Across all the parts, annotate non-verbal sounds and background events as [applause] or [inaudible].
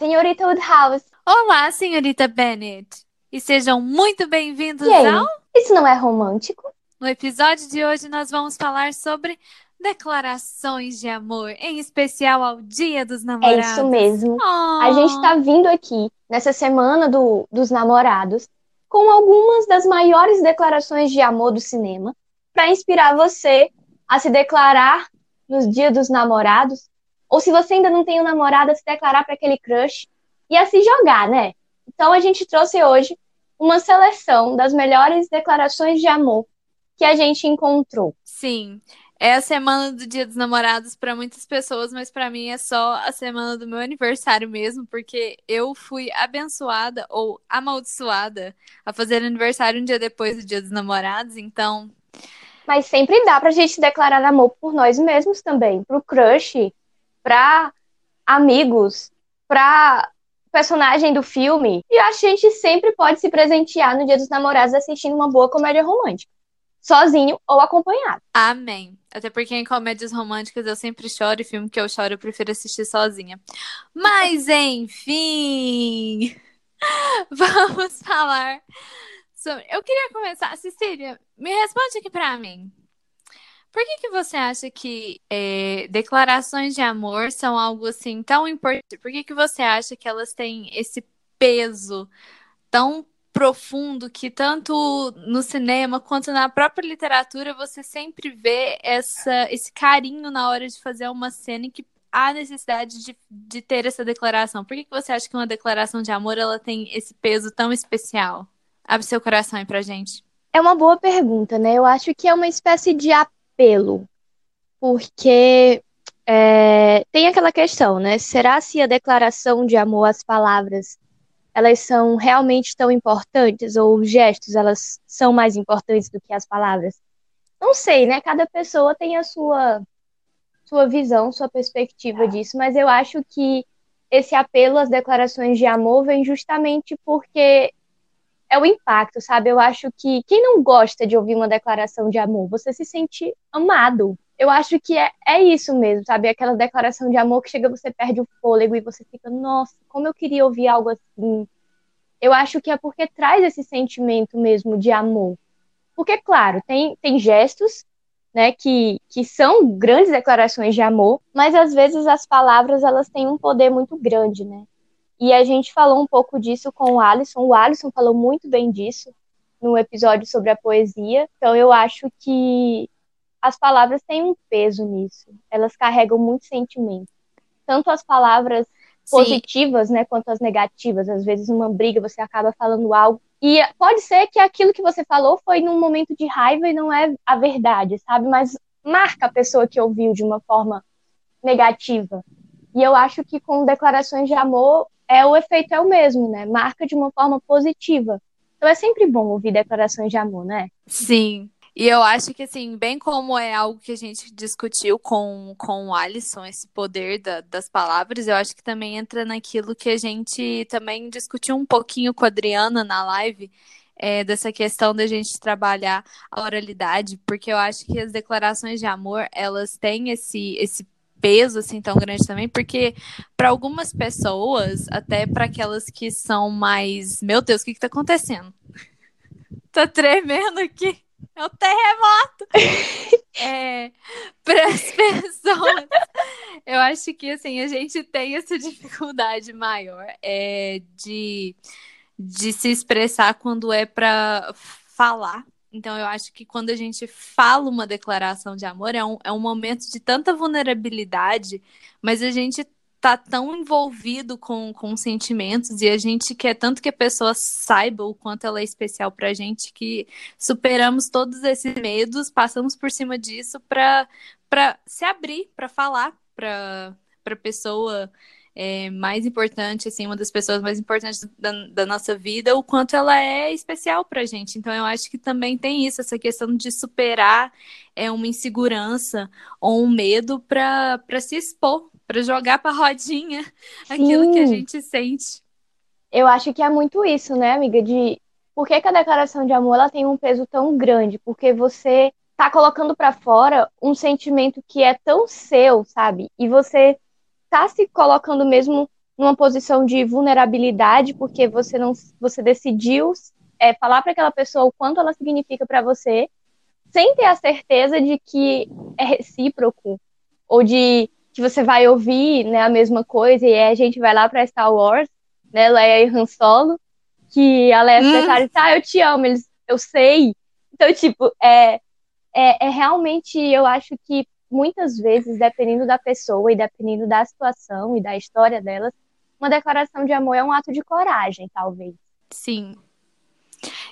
senhorita Woodhouse. Olá, senhorita Bennett. E sejam muito bem-vindos E aí, ao. isso não é romântico? No episódio de hoje, nós vamos falar sobre declarações de amor, em especial ao Dia dos É Namorados. isso mesmo. Oh. A gente tá vindo aqui nessa semana do, dos namorados com algumas das maiores declarações de amor do cinema para inspirar você a se declarar nos dias dos namorados, ou se você ainda não tem um namorado, a se declarar para aquele crush e a se jogar, né? Então a gente trouxe hoje uma seleção das melhores declarações de amor que a gente encontrou. Sim, é a semana do Dia dos Namorados para muitas pessoas, mas para mim é só a semana do meu aniversário mesmo, porque eu fui abençoada ou amaldiçoada a fazer aniversário um dia depois do Dia dos Namorados, então Mas sempre dá pra gente declarar amor por nós mesmos também, pro crush, pra amigos, pra personagem do filme. E a gente sempre pode se presentear no Dia dos Namorados assistindo uma boa comédia romântica, sozinho ou acompanhado. amém. Até porque em comédias românticas eu sempre choro e filme que eu choro eu prefiro assistir sozinha. Mas [laughs] enfim, [laughs] vamos falar sobre. Eu queria começar, Cecília, me responde aqui pra mim. Por que que você acha que é, declarações de amor são algo assim tão importante? Por que que você acha que elas têm esse peso tão profundo que tanto no cinema quanto na própria literatura você sempre vê essa, esse carinho na hora de fazer uma cena e que há necessidade de, de ter essa declaração? Por que que você acha que uma declaração de amor ela tem esse peso tão especial? Abre seu coração aí pra gente. É uma boa pergunta, né? Eu acho que é uma espécie de apelo, porque é, tem aquela questão, né? Será se a declaração de amor, as palavras, elas são realmente tão importantes ou os gestos, elas são mais importantes do que as palavras? Não sei, né? Cada pessoa tem a sua sua visão, sua perspectiva disso, mas eu acho que esse apelo às declarações de amor vem justamente porque é o impacto, sabe? Eu acho que quem não gosta de ouvir uma declaração de amor, você se sente amado. Eu acho que é, é isso mesmo, sabe? Aquela declaração de amor que chega, você perde o fôlego e você fica, nossa, como eu queria ouvir algo assim. Eu acho que é porque traz esse sentimento mesmo de amor. Porque, claro, tem, tem gestos, né, que, que são grandes declarações de amor, mas às vezes as palavras, elas têm um poder muito grande, né? E a gente falou um pouco disso com o Alisson. O Alisson falou muito bem disso no episódio sobre a poesia. Então eu acho que as palavras têm um peso nisso. Elas carregam muito sentimento. Tanto as palavras Sim, positivas, né, quanto as negativas. Às vezes numa briga você acaba falando algo e pode ser que aquilo que você falou foi num momento de raiva e não é a verdade, sabe? Mas marca a pessoa que ouviu de uma forma negativa. E eu acho que com declarações de amor é o efeito é o mesmo, né? Marca de uma forma positiva. Então é sempre bom ouvir declarações de amor, né? sim. E eu acho que, assim, bem como é algo que a gente discutiu com, com o Alisson, esse poder da- das palavras, eu acho que também entra naquilo que a gente também discutiu um pouquinho com a Adriana na live, é, dessa questão da gente trabalhar a oralidade, porque eu acho que as declarações de amor, elas têm esse, esse peso, assim, tão grande também, porque para algumas pessoas, até para aquelas que são mais, meu Deus, o que que tá acontecendo? [laughs] Tá tremendo aqui. É um terremoto. [laughs] É, para as [laughs] pessoas, eu acho que assim a gente tem essa dificuldade maior é, de, de se expressar quando é para falar. Então, eu acho que quando a gente fala uma declaração de amor, é um, é um momento de tanta vulnerabilidade, mas a gente tá tão envolvido com, com sentimentos e a gente quer tanto que a pessoa saiba o quanto ela é especial pra gente que superamos todos esses medos, passamos por cima disso pra, pra se abrir, pra falar pra, pra pessoa é, mais importante, assim, uma das pessoas mais importantes da, da nossa vida, o quanto ela é especial pra gente. Então, eu acho que também tem isso, essa questão de superar é, uma insegurança ou um medo pra, pra se expor, pra jogar pra rodinha [laughs] aquilo que a Sim. gente sente. Eu acho que é muito isso, né, amiga? De por que, que a declaração de amor ela tem um peso tão grande? Porque você tá colocando para fora um sentimento que é tão seu, sabe? E você tá se colocando mesmo numa posição de vulnerabilidade porque você não você decidiu é, falar para aquela pessoa o quanto ela significa para você, sem ter a certeza de que é recíproco ou de que você vai ouvir né, a mesma coisa e a gente vai lá para Star Wars, né, Leia e Han Solo, que a Leia hum. e ah, eu te amo, eles, eu sei. Então, tipo, é, é, é realmente, eu acho que muitas vezes, dependendo da pessoa e dependendo da situação e da história delas, uma declaração de amor é um ato de coragem, talvez. Sim.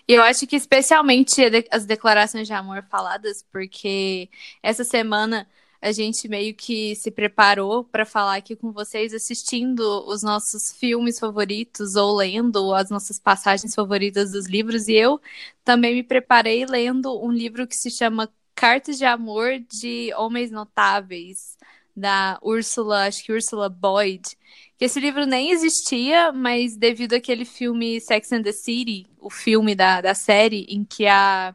Eu acho que especialmente as declarações de amor faladas, porque essa semana a gente meio que se preparou para falar aqui com vocês, assistindo os nossos filmes favoritos ou lendo as nossas passagens favoritas dos livros. E eu também me preparei lendo um livro que se chama Cartas de Amor de Homens Notáveis, da Ursula, acho que Ursula Boyd. Que esse livro nem existia, mas devido àquele filme Sex and the City, o filme da, da série, em que a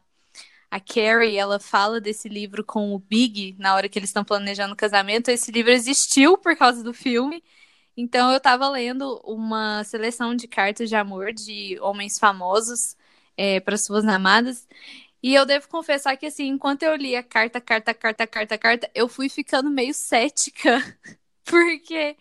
a Carrie, ela fala desse livro com o Big na hora que eles estão planejando o casamento. Esse livro existiu por causa do filme. Então eu estava lendo uma seleção de cartas de amor de homens famosos é, para suas amadas. E eu devo confessar que, assim, enquanto eu lia carta, carta, carta, carta, carta, eu fui ficando meio cética [laughs] Porque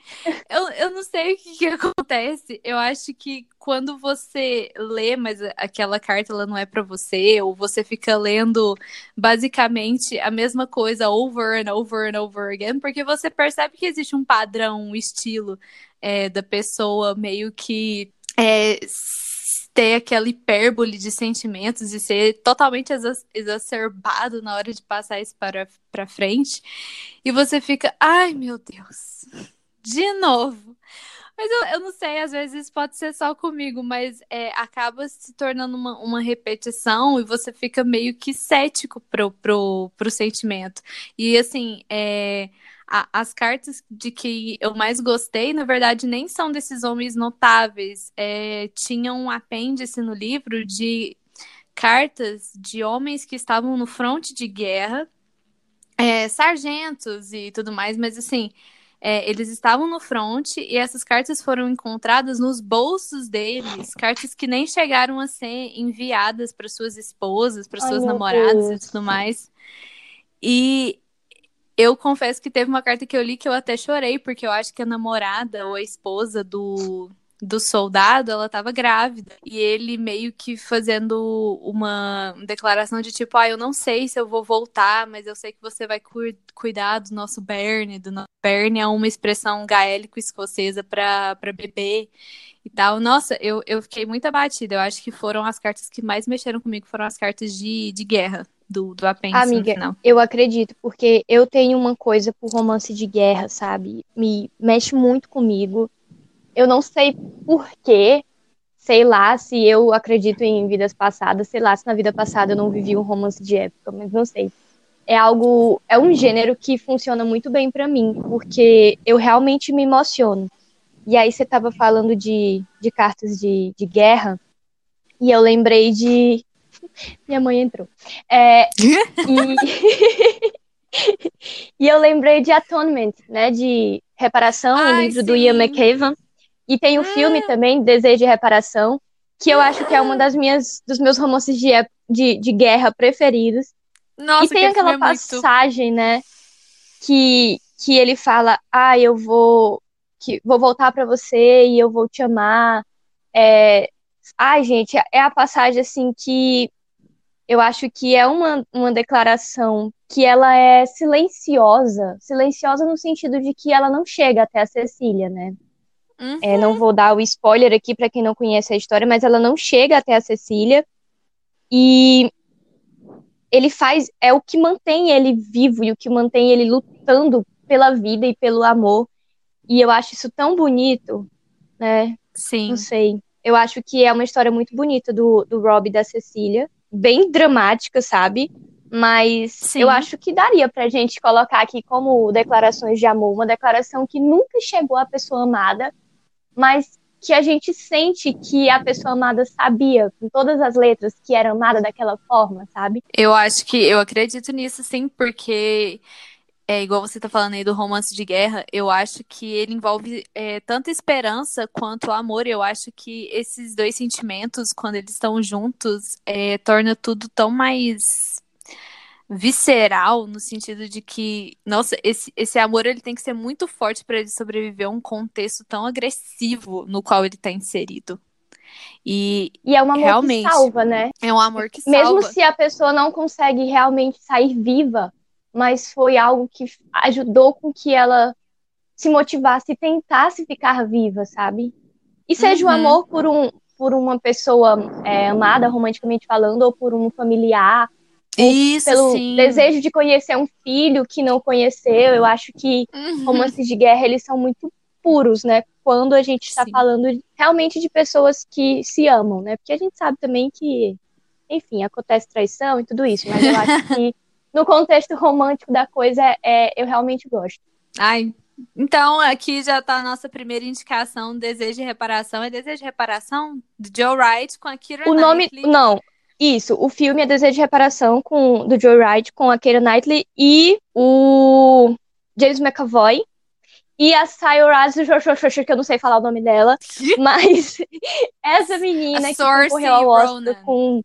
eu, eu não sei o que, que, acontece. Eu acho que quando você lê, mas aquela carta ela não é para você, ou você fica lendo basicamente a mesma coisa over and over and over again, porque você percebe que existe um padrão, um estilo é, da pessoa meio que é, ter aquela hipérbole de sentimentos e ser totalmente exacerbado na hora de passar isso para, para frente. E você fica, ai meu Deus, de novo. Mas eu, eu não sei, às vezes pode ser só comigo, mas é, acaba se tornando uma, uma repetição e você fica meio que cético pro, pro, pro sentimento. E assim, é, a, as cartas de que eu mais gostei, na verdade, nem são desses homens notáveis. É, tinha um apêndice no livro de cartas de homens que estavam no fronte de guerra, é, sargentos e tudo mais, mas assim. É, eles estavam no front e essas cartas foram encontradas nos bolsos deles, cartas que nem chegaram a ser enviadas para suas esposas, para suas Ai, namoradas e tudo mais. E eu confesso que teve uma carta que eu li que eu até chorei, porque eu acho que a namorada ou a esposa do, do soldado, ela tava grávida. E ele meio que fazendo uma declaração de tipo, ah, eu não sei se eu vou voltar, mas eu sei que você vai cu cuidar do nosso Bernie. Do no... Bernie é uma expressão gaélico-escocesa para bebê e tal. Nossa, eu, eu fiquei muito abatida. Eu acho que foram as cartas que mais mexeram comigo, foram as cartas de, de guerra do, do apêndice Amiga, final. eu acredito, porque eu tenho uma coisa por romance de guerra, sabe? Me mexe muito comigo. Eu não sei porquê, sei lá se eu acredito em vidas passadas, sei lá se na vida passada eu não vivi um romance de época, mas não sei. É algo, é um gênero que funciona muito bem para mim, porque eu realmente me emociono. E aí você tava falando de, de cartas de, de guerra, e eu lembrei de minha mãe entrou. É, [laughs] e... [laughs] e eu lembrei de Atonement, né? De Reparação, o livro sim. do Ian McCavan. E tem o um filme ah. também, Desejo de Reparação, que eu acho que é uma das minhas, dos meus romances de, de, de guerra preferidos. Nossa, e tem aquela é passagem, muito... né? Que, que ele fala, ah, eu vou, que, vou voltar para você e eu vou te amar. É, Ai, gente, é a passagem assim que eu acho que é uma, uma declaração que ela é silenciosa, silenciosa no sentido de que ela não chega até a Cecília, né? Uhum. É, não vou dar o spoiler aqui para quem não conhece a história, mas ela não chega até a Cecília e ele faz é o que mantém ele vivo e o que mantém ele lutando pela vida e pelo amor. E eu acho isso tão bonito, né? Sim. Não sei. Eu acho que é uma história muito bonita do, do Rob e da Cecília. Bem dramática, sabe? Mas Sim. eu acho que daria pra gente colocar aqui como declarações de amor, uma declaração que nunca chegou à pessoa amada, mas que a gente sente que a pessoa amada sabia, com todas as letras, que era amada daquela forma, sabe? Eu acho que eu acredito nisso, sim, porque é igual você tá falando aí do romance de guerra, eu acho que ele envolve é, tanta esperança quanto amor. Eu acho que esses dois sentimentos, quando eles estão juntos, é, torna tudo tão mais visceral no sentido de que, nossa, esse, esse amor ele tem que ser muito forte para ele sobreviver a um contexto tão agressivo no qual ele está inserido. E, e é um amor realmente, que salva, né? É um amor que salva. Mesmo se a pessoa não consegue realmente sair viva, mas foi algo que ajudou com que ela se motivasse e tentasse ficar viva, sabe? E seja uhum. o amor por, um, por uma pessoa é, amada, romanticamente falando, ou por um familiar, isso, pelo sim. desejo de conhecer um filho que não conheceu. Eu acho que uhum. romances de guerra eles são muito puros, né? Quando a gente está falando realmente de pessoas que se amam, né? Porque a gente sabe também que, enfim, acontece traição e tudo isso, mas eu acho [laughs] que no contexto romântico da coisa, é, eu realmente gosto. Ai, então aqui já está a nossa primeira indicação, Desejo de Reparação. É Desejo de Reparação? De Joe Wright com a Kira O nome, não, isso, o filme é Desejo de Reparação com, do Joe Wright com a Keira Knightley e o James McAvoy. E a Sayora que eu não sei falar o nome dela, mas [laughs] essa menina que concorreu ao Oscar com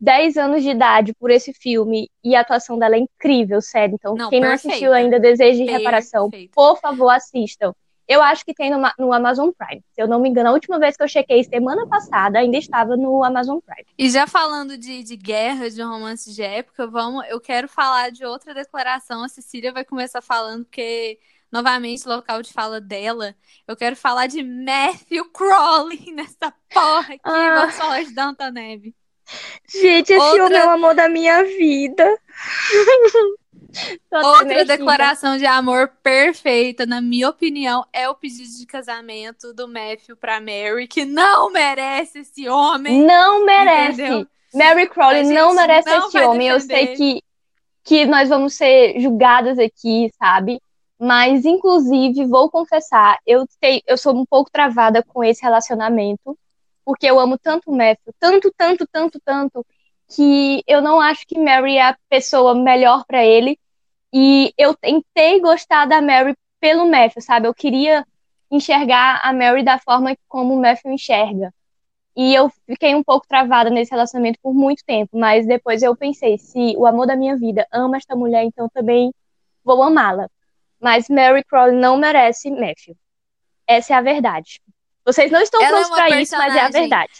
10 anos de idade por esse filme e a atuação dela é incrível, sério. Então, não, quem perfeita. não assistiu ainda Desejo de Reparação, por favor, assistam. Eu acho que tem no, no, Amazon Prime. Se eu não me engano, a última vez que eu chequei, semana passada, ainda estava no Amazon Prime. E já falando de, de guerra, de romance de época, vamos, eu quero falar de outra declaração. A Cecília vai começar falando, porque, novamente, local de fala dela. Eu quero falar de Matthew Crawley [laughs] nessa porra aqui. Ah. Vamos falar de Downton Neve. Gente, esse outra... homem é o amor da minha vida. [laughs] Outra declaração de amor perfeita, na minha opinião, é o pedido de casamento do Matthew pra Mary, que não merece esse homem. Não merece. Entendeu? Mary Crowley não merece não esse homem. Defender. Eu sei que, que nós vamos ser julgadas aqui, sabe? Mas, inclusive, vou confessar, eu, sei, eu sou um pouco travada com esse relacionamento, porque eu amo tanto o Matthew, tanto, tanto, tanto, tanto, que eu não acho que Mary é a pessoa melhor para ele. E eu tentei gostar da Mary pelo Matthew, sabe? Eu queria enxergar a Mary da forma como o Matthew enxerga. E eu fiquei um pouco travada nesse relacionamento por muito tempo, mas depois eu pensei, se o amor da minha vida ama esta mulher, então também vou amá-la. Mas Mary Crowley não merece Matthew. Essa é a verdade. Vocês não estão é prontos é para isso, mas é a verdade.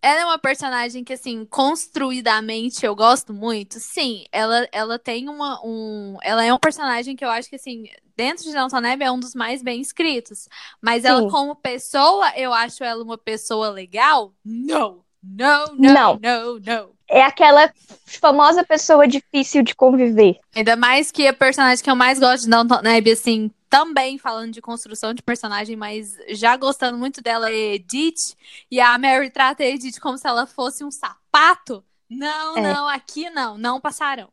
Ela é uma personagem que, assim, construidamente eu gosto muito. Sim, ela, ela tem uma. Um, ela é um personagem que eu acho que, assim, dentro de Downton Abbey é um dos mais bem escritos. Mas Sim. ela, como pessoa, eu acho ela uma pessoa legal? Não. Não, não, não, não. É aquela famosa pessoa difícil de conviver. Ainda mais que a personagem que eu mais gosto de Downton Abbey, assim, também falando de construção de personagem, mas já gostando muito dela é Edith. E a Mary trata a Edith como se ela fosse um sapato. Não, é. não, aqui não, não passarão.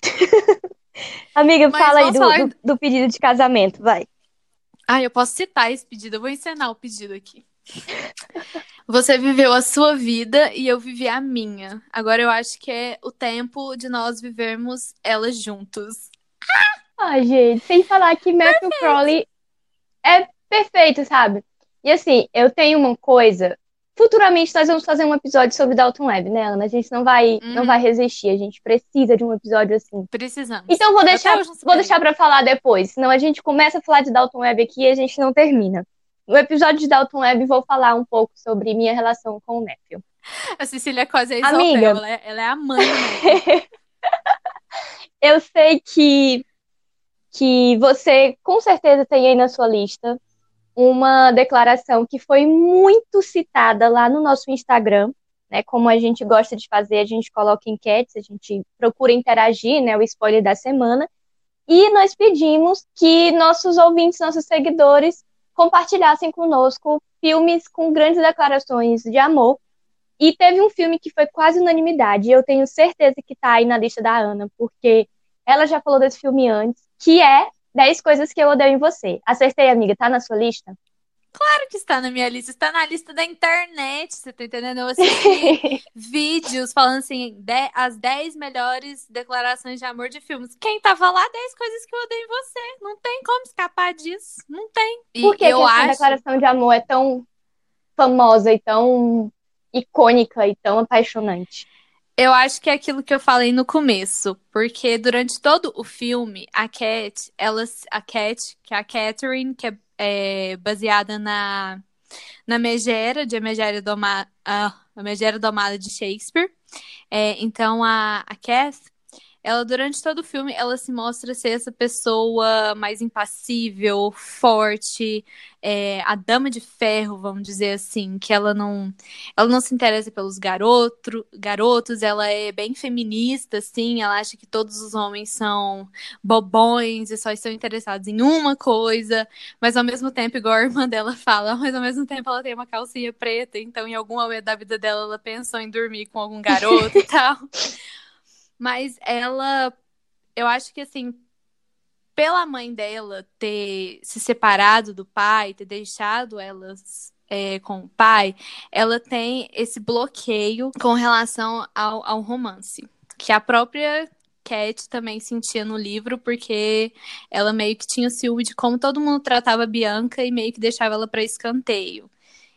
[laughs] Amiga, mas fala aí do, falar... do, do pedido de casamento, vai. Ah, eu posso citar esse pedido, eu vou encenar o pedido aqui. Você viveu a sua vida e eu vivi a minha. Agora eu acho que é o tempo de nós vivermos elas juntos. Ah! Ah, gente, sem falar que Matthew Crowley é perfeito, sabe? E assim, eu tenho uma coisa. Futuramente nós vamos fazer um episódio sobre Dalton Web, né, Ana? A gente não vai, uhum. não vai resistir. A gente precisa de um episódio assim. Precisamos. Então vou deixar, vou deixar para falar depois. Senão a gente começa a falar de Dalton Web aqui e a gente não termina. No episódio de Dalton Web vou falar um pouco sobre minha relação com o Matthew. A Cecília quase é Amiga, ela é, ela é a mãe. Né? [laughs] eu sei que que você com certeza tem aí na sua lista uma declaração que foi muito citada lá no nosso Instagram, né? Como a gente gosta de fazer, a gente coloca enquetes, a gente procura interagir, né? O spoiler da semana. E nós pedimos que nossos ouvintes, nossos seguidores, compartilhassem conosco filmes com grandes declarações de amor. E teve um filme que foi quase unanimidade, eu tenho certeza que está aí na lista da Ana, porque ela já falou desse filme antes, que é 10 coisas que eu odeio em você. Acertei, amiga? Tá na sua lista? Claro que está na minha lista, está na lista da internet, você tá entendendo? Eu assisti [laughs] vídeos falando assim, de, as 10 melhores declarações de amor de filmes. Quem tava lá, 10 coisas que eu odeio em você. Não tem como escapar disso. Não tem. E Por que, eu que essa acho... declaração de amor é tão famosa e tão icônica e tão apaixonante? Eu acho que é aquilo que eu falei no começo, porque durante todo o filme, a Cat, ela, a Cat, que é a Catherine, que é é, baseada na, na Megera, de A Megera, Doma, a Megera Domada de Shakespeare. É, então, a, a Cass, ela durante todo o filme ela se mostra ser essa pessoa mais impassível, forte, é, a dama de ferro, vamos dizer assim, que ela não, ela não se interessa pelos garoto, garotos, ela é bem feminista, assim, ela acha que todos os homens são bobões e só estão interessados em uma coisa, mas ao mesmo tempo, igual a irmã dela [laughs] fala, mas ao mesmo tempo ela tem uma calcinha preta, então em algum momento da vida dela ela pensou em dormir com algum garoto e tal. [laughs] Mas ela, eu acho que assim, pela mãe dela ter se separado do pai, ter deixado elas é, com o pai, ela tem esse bloqueio com relação ao, ao romance. Que a própria Cat também sentia no livro, porque ela meio que tinha ciúme de como todo mundo tratava Bianca e meio que deixava ela para escanteio.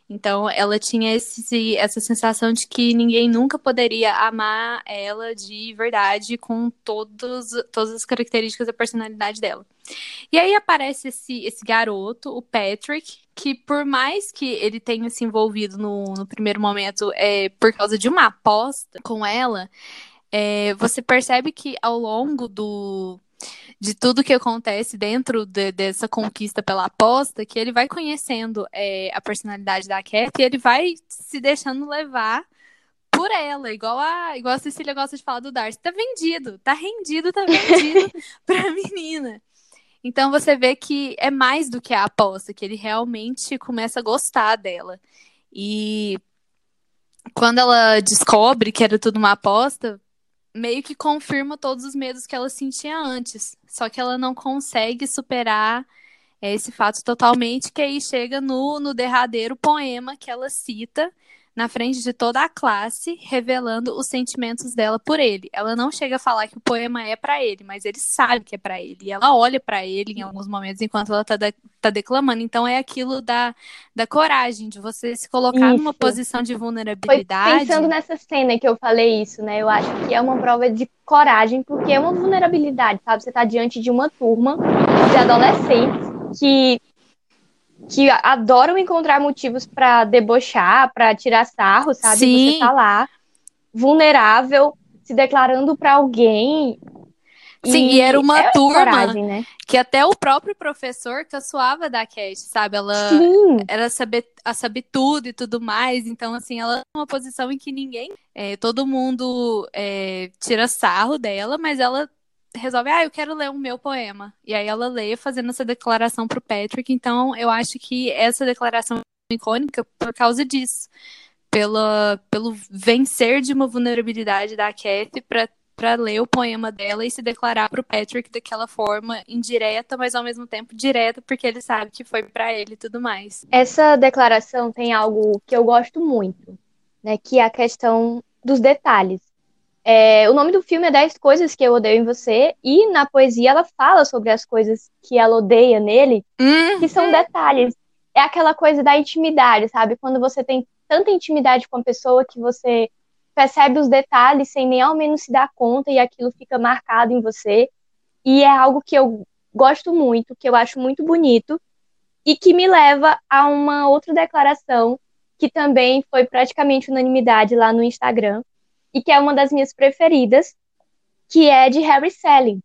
Então, ela tinha esse, essa sensação de que ninguém nunca poderia amar ela de verdade com todos, todas as características da personalidade dela. E aí aparece esse, esse garoto, o Patrick, que por mais que ele tenha se envolvido no, no primeiro momento é, por causa de uma aposta com ela, é, você percebe que ao longo do, de tudo que acontece dentro de, dessa conquista pela aposta, que ele vai conhecendo é, a personalidade da Cat e ele vai se deixando levar por ela, igual a, igual a Cecília gosta de falar do Darcy. Tá vendido, tá rendido, tá vendido [laughs] pra menina. Então você vê que é mais do que a aposta, que ele realmente começa a gostar dela. E quando ela descobre que era tudo uma aposta, meio que confirma todos os medos que ela sentia antes. Só que ela não consegue superar esse fato totalmente, que aí chega no, no derradeiro poema que ela cita, na frente de toda a classe, revelando os sentimentos dela por ele. Ela não chega a falar que o poema é para ele, mas ele sabe que é para ele. E ela olha para ele em alguns momentos enquanto ela tá, de, tá declamando. Então é aquilo da, da coragem, de você se colocar isso. numa posição de vulnerabilidade. Foi pensando nessa cena que eu falei isso, né? Eu acho que é uma prova de coragem, porque é uma vulnerabilidade, sabe? Você tá diante de uma turma de adolescentes que que adoram encontrar motivos para debochar, para tirar sarro, sabe? Sim. Você tá lá, vulnerável, se declarando para alguém. Sim, e, e era uma é turma coragem, né? que até o próprio professor caçoava da Cat, sabe? Ela Sim. era saber, a saber tudo e tudo mais. Então, assim, ela é uma posição em que ninguém, é, todo mundo é, tira sarro dela, mas ela resolve, ah, eu quero ler o meu poema. E aí ela lê fazendo essa declaração pro Patrick. Então, eu acho que essa declaração é icônica por causa disso. Pelo vencer de uma vulnerabilidade da Kathy para para ler o poema dela e se declarar pro Patrick daquela forma indireta, mas ao mesmo tempo direta, porque ele sabe que foi para ele e tudo mais. Essa declaração tem algo que eu gosto muito, né, que é a questão dos detalhes. É, o nome do filme é 10 Coisas que Eu Odeio em Você, e na poesia ela fala sobre as coisas que ela odeia nele, uhum. que são detalhes. É aquela coisa da intimidade, sabe? Quando você tem tanta intimidade com a pessoa que você percebe os detalhes sem nem ao menos se dar conta e aquilo fica marcado em você. E é algo que eu gosto muito, que eu acho muito bonito, e que me leva a uma outra declaração que também foi praticamente unanimidade lá no Instagram, e que é uma das minhas preferidas, que é de Harry Sally,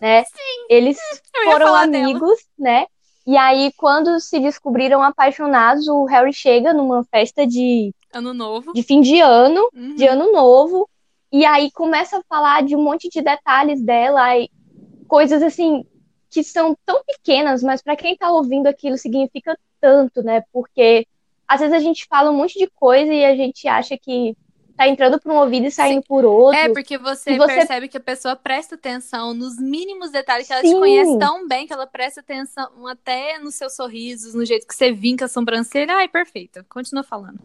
né? Sim. Eles [laughs] foram amigos, dela. né? E aí, quando se descobriram apaixonados, o Harry chega numa festa de ano novo, de fim de ano, uhum. de ano novo, e aí começa a falar de um monte de detalhes dela, e coisas assim que são tão pequenas, mas para quem tá ouvindo aquilo significa tanto, né? Porque às vezes a gente fala um monte de coisa e a gente acha que tá entrando por um ouvido e saindo Sim. por outro. É, porque você, você, percebe que a pessoa presta atenção nos mínimos detalhes, que ela Sim. te conhece tão bem que ela presta atenção até nos seus sorrisos, no jeito que você vinca a sobrancelha. Ai, perfeito. Continua falando.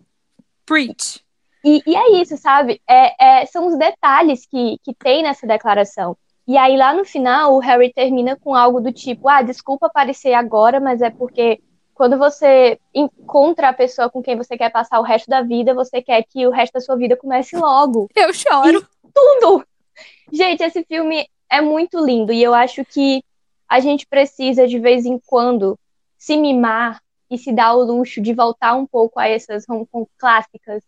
Preach. E, e é isso, sabe? É, é, são os detalhes que, que tem nessa declaração. E aí, lá no final, o Harry termina com algo do tipo: ah, desculpa aparecer agora, mas é porque quando você encontra a pessoa com quem você quer passar o resto da vida, você quer que o resto da sua vida comece logo. [laughs] Eu choro. E tudo! Gente, esse filme é muito lindo e eu acho que a gente precisa, de vez em quando, se mimar e se dar o luxo de voltar um pouco a essas rom clássicas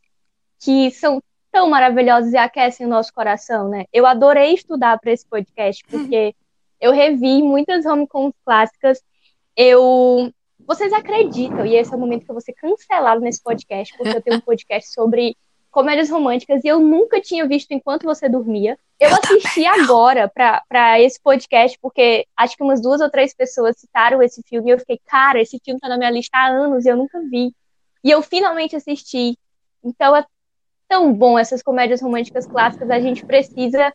que são tão maravilhosas e aquecem o nosso coração, né? Eu adorei estudar para esse podcast, porque eu revi muitas rom-coms clássicas. Eu. Vocês acreditam, e esse é o momento que eu vou ser cancelado nesse podcast, porque eu tenho um podcast sobre comédias românticas e eu nunca tinha visto enquanto você dormia. Eu, eu assisti agora para esse podcast, porque acho que umas duas ou três pessoas citaram esse filme e eu fiquei, cara, esse filme tá na minha lista há anos e eu nunca vi. E eu finalmente assisti. Então é tão bom essas comédias românticas clássicas, a gente precisa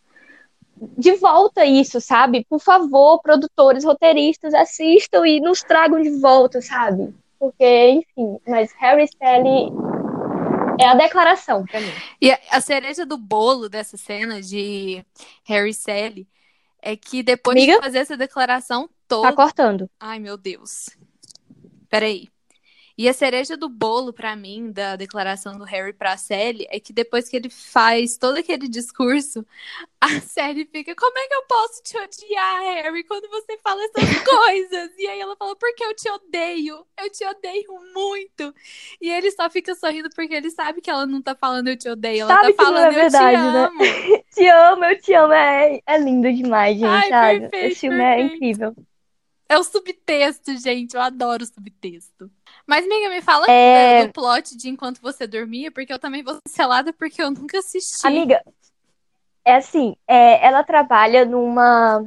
de volta isso, sabe? Por favor, produtores, roteiristas, assistam e nos tragam de volta, sabe? Porque, enfim, mas Harry Sally é a declaração pra mim. E a cereja do bolo dessa cena de Harry Sally é que depois Amiga? de fazer essa declaração toda. Tá cortando. Ai, meu Deus. Peraí. E a cereja do bolo, para mim, da declaração do Harry pra Sally, é que depois que ele faz todo aquele discurso, a [laughs] Sally fica: Como é que eu posso te odiar, Harry, quando você fala essas [laughs] coisas? E aí ela fala: Porque eu te odeio, eu te odeio muito. E ele só fica sorrindo porque ele sabe que ela não tá falando eu te odeio, ela sabe tá falando é verdade, eu te né? amo. [laughs] te amo, eu te amo. É, é lindo demais, gente. Ai, sabe? Perfeito, Esse filme é perfeito. é incrível. É o subtexto, gente. Eu adoro o subtexto. Mas, amiga, me fala é... do plot de Enquanto Você Dormia, porque eu também vou cancelada porque eu nunca assisti. Amiga, é assim, é, ela trabalha numa...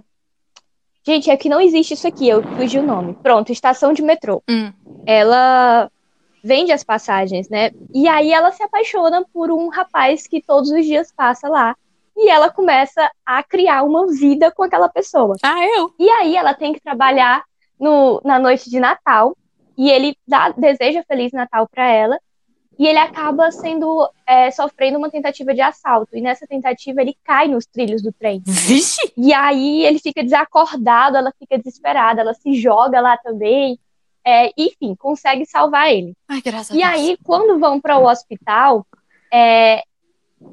Gente, é que não existe isso aqui, eu fugi o nome. Pronto, estação de metrô. Hum. Ela vende as passagens, né? E aí ela se apaixona por um rapaz que todos os dias passa lá. E ela começa a criar uma vida com aquela pessoa. Ah, eu? E aí ela tem que trabalhar no, na noite de Natal e ele dá, deseja Feliz Natal para ela, e ele acaba sendo é, sofrendo uma tentativa de assalto. E nessa tentativa ele cai nos trilhos do trem. Vixe! E aí ele fica desacordado, ela fica desesperada, ela se joga lá também. É, enfim, consegue salvar ele. Ai, graças e a Deus. aí, quando vão para o hospital, é,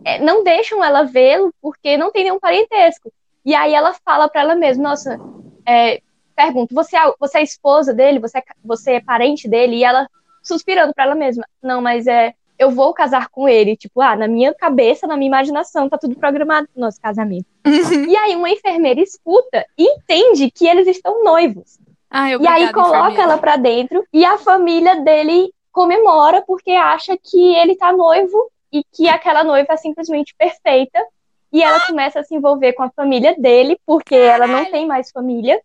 é, não deixam ela vê-lo porque não tem nenhum parentesco. E aí ela fala para ela mesma: Nossa, é, pergunto, você é, você é esposa dele? Você é, você é parente dele? E ela suspirando para ela mesma, não, mas é, eu vou casar com ele. Tipo, ah, na minha cabeça, na minha imaginação, tá tudo programado pro nosso casamento. Uhum. E aí uma enfermeira escuta e entende que eles estão noivos. Ah, e aí coloca enfermeira. ela pra dentro e a família dele comemora porque acha que ele tá noivo e que aquela noiva é simplesmente perfeita. E ela ah! começa a se envolver com a família dele, porque ela não tem mais família.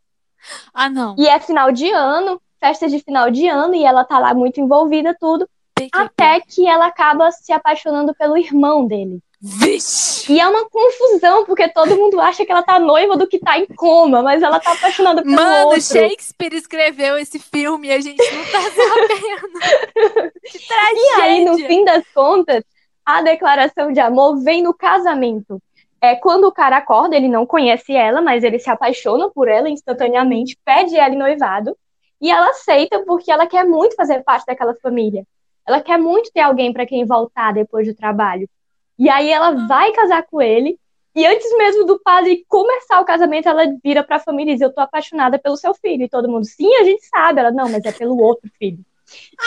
Ah, não. E é final de ano, festa de final de ano, e ela tá lá muito envolvida, tudo. Até que ela acaba se apaixonando pelo irmão dele. Vixe. E é uma confusão, porque todo mundo acha que ela tá noiva do que tá em coma, mas ela tá apaixonada pelo Mano, outro. Shakespeare escreveu esse filme e a gente não tá [laughs] sabendo. que tragédia. E aí, no fim das contas, a declaração de amor vem no casamento é quando o cara acorda, ele não conhece ela, mas ele se apaixona por ela instantaneamente, pede ela em noivado, e ela aceita porque ela quer muito fazer parte daquela família. Ela quer muito ter alguém para quem voltar depois do trabalho. E aí ela ah. vai casar com ele, e antes mesmo do padre começar o casamento, ela vira para a família e diz: Eu tô apaixonada pelo seu filho. E todo mundo, sim, a gente sabe. Ela, não, mas é pelo outro filho.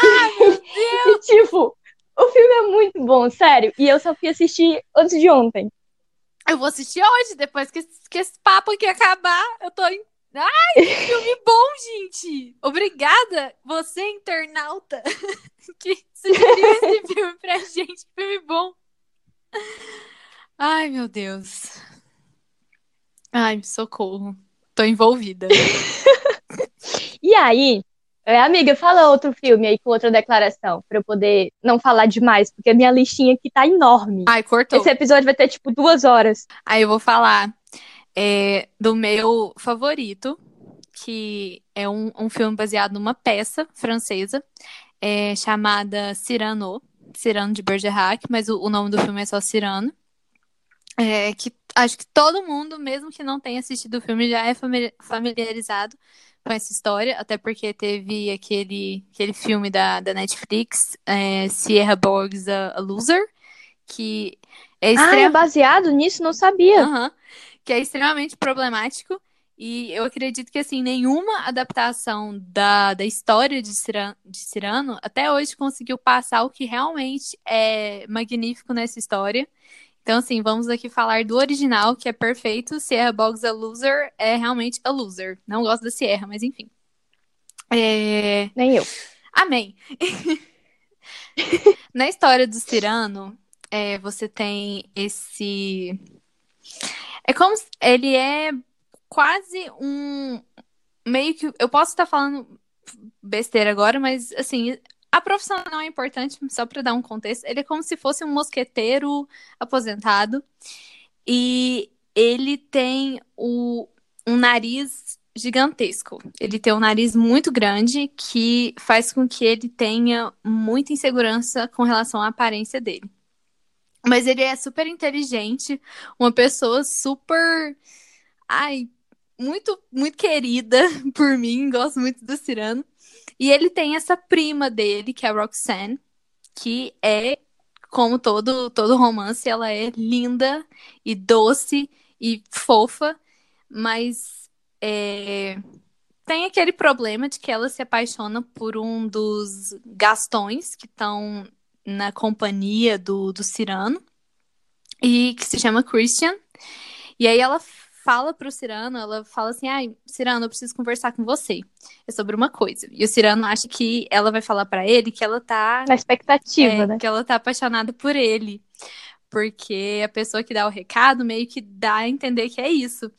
Ai, [laughs] e tipo, o filme é muito bom, sério. E eu só fui assistir antes de ontem. Eu vou assistir hoje, depois que, que esse papo aqui acabar. Eu tô em. Ai, que filme bom, gente! Obrigada, você, internauta, [laughs] que sugeriu esse [laughs] filme pra gente. Filme bom. Ai, meu Deus. Ai, socorro. Tô envolvida. [laughs] e aí, É, amiga, fala outro filme aí com outra declaração, pra eu poder não falar demais, porque a minha listinha aqui tá enorme. Ai, cortou. Esse episódio vai ter, tipo, duas horas. Aí eu vou falar é, do meu favorito, que é um, um filme baseado numa peça francesa, é, chamada Cyrano, Cyrano de Bergerac, mas o, o nome do filme é só Cyrano. É, que acho que todo mundo, mesmo que não tenha assistido o filme, já é familiarizado com essa história, até porque teve aquele, aquele filme da, da Netflix, é, Sierra Borgs a, a, Loser, que é. Ah, é baseado nisso? Não sabia. Uhum, que é extremamente problemático. E eu acredito que, assim, nenhuma adaptação da, da história de Cirano, de Cirano até hoje conseguiu passar o que realmente é magnífico nessa história. Então, assim, vamos aqui falar do original, que é perfeito. Sierra Boggs a loser é realmente a loser. Não gosto da Sierra, mas enfim. É... Nem eu. Amém. [laughs] Na história do Cirano, é, você tem esse. É como se... ele é quase um meio que eu posso estar falando besteira agora, mas assim, a profissão não é importante, só para dar um contexto. Ele é como se fosse um mosqueteiro aposentado. E ele tem o, um nariz gigantesco. Ele tem um nariz muito grande que faz com que ele tenha muita insegurança com relação à aparência dele. Mas ele é super inteligente, uma pessoa super. Ai, muito, muito querida [laughs] por mim, gosto muito do Cirano. E ele tem essa prima dele, que é a Roxanne, que é, como todo, todo romance, ela é linda e doce e fofa, mas é, tem aquele problema de que ela se apaixona por um dos Gastões que estão na companhia do, do Cirano e que se chama Christian. E aí ela fala pro Cirano, ela fala assim: ai, Cirano, eu preciso conversar com você. É sobre uma coisa. E o Cirano acha que ela vai falar para ele que ela tá. Na expectativa, é, né? Que ela tá apaixonada por ele. Porque a pessoa que dá o recado meio que dá a entender que é isso.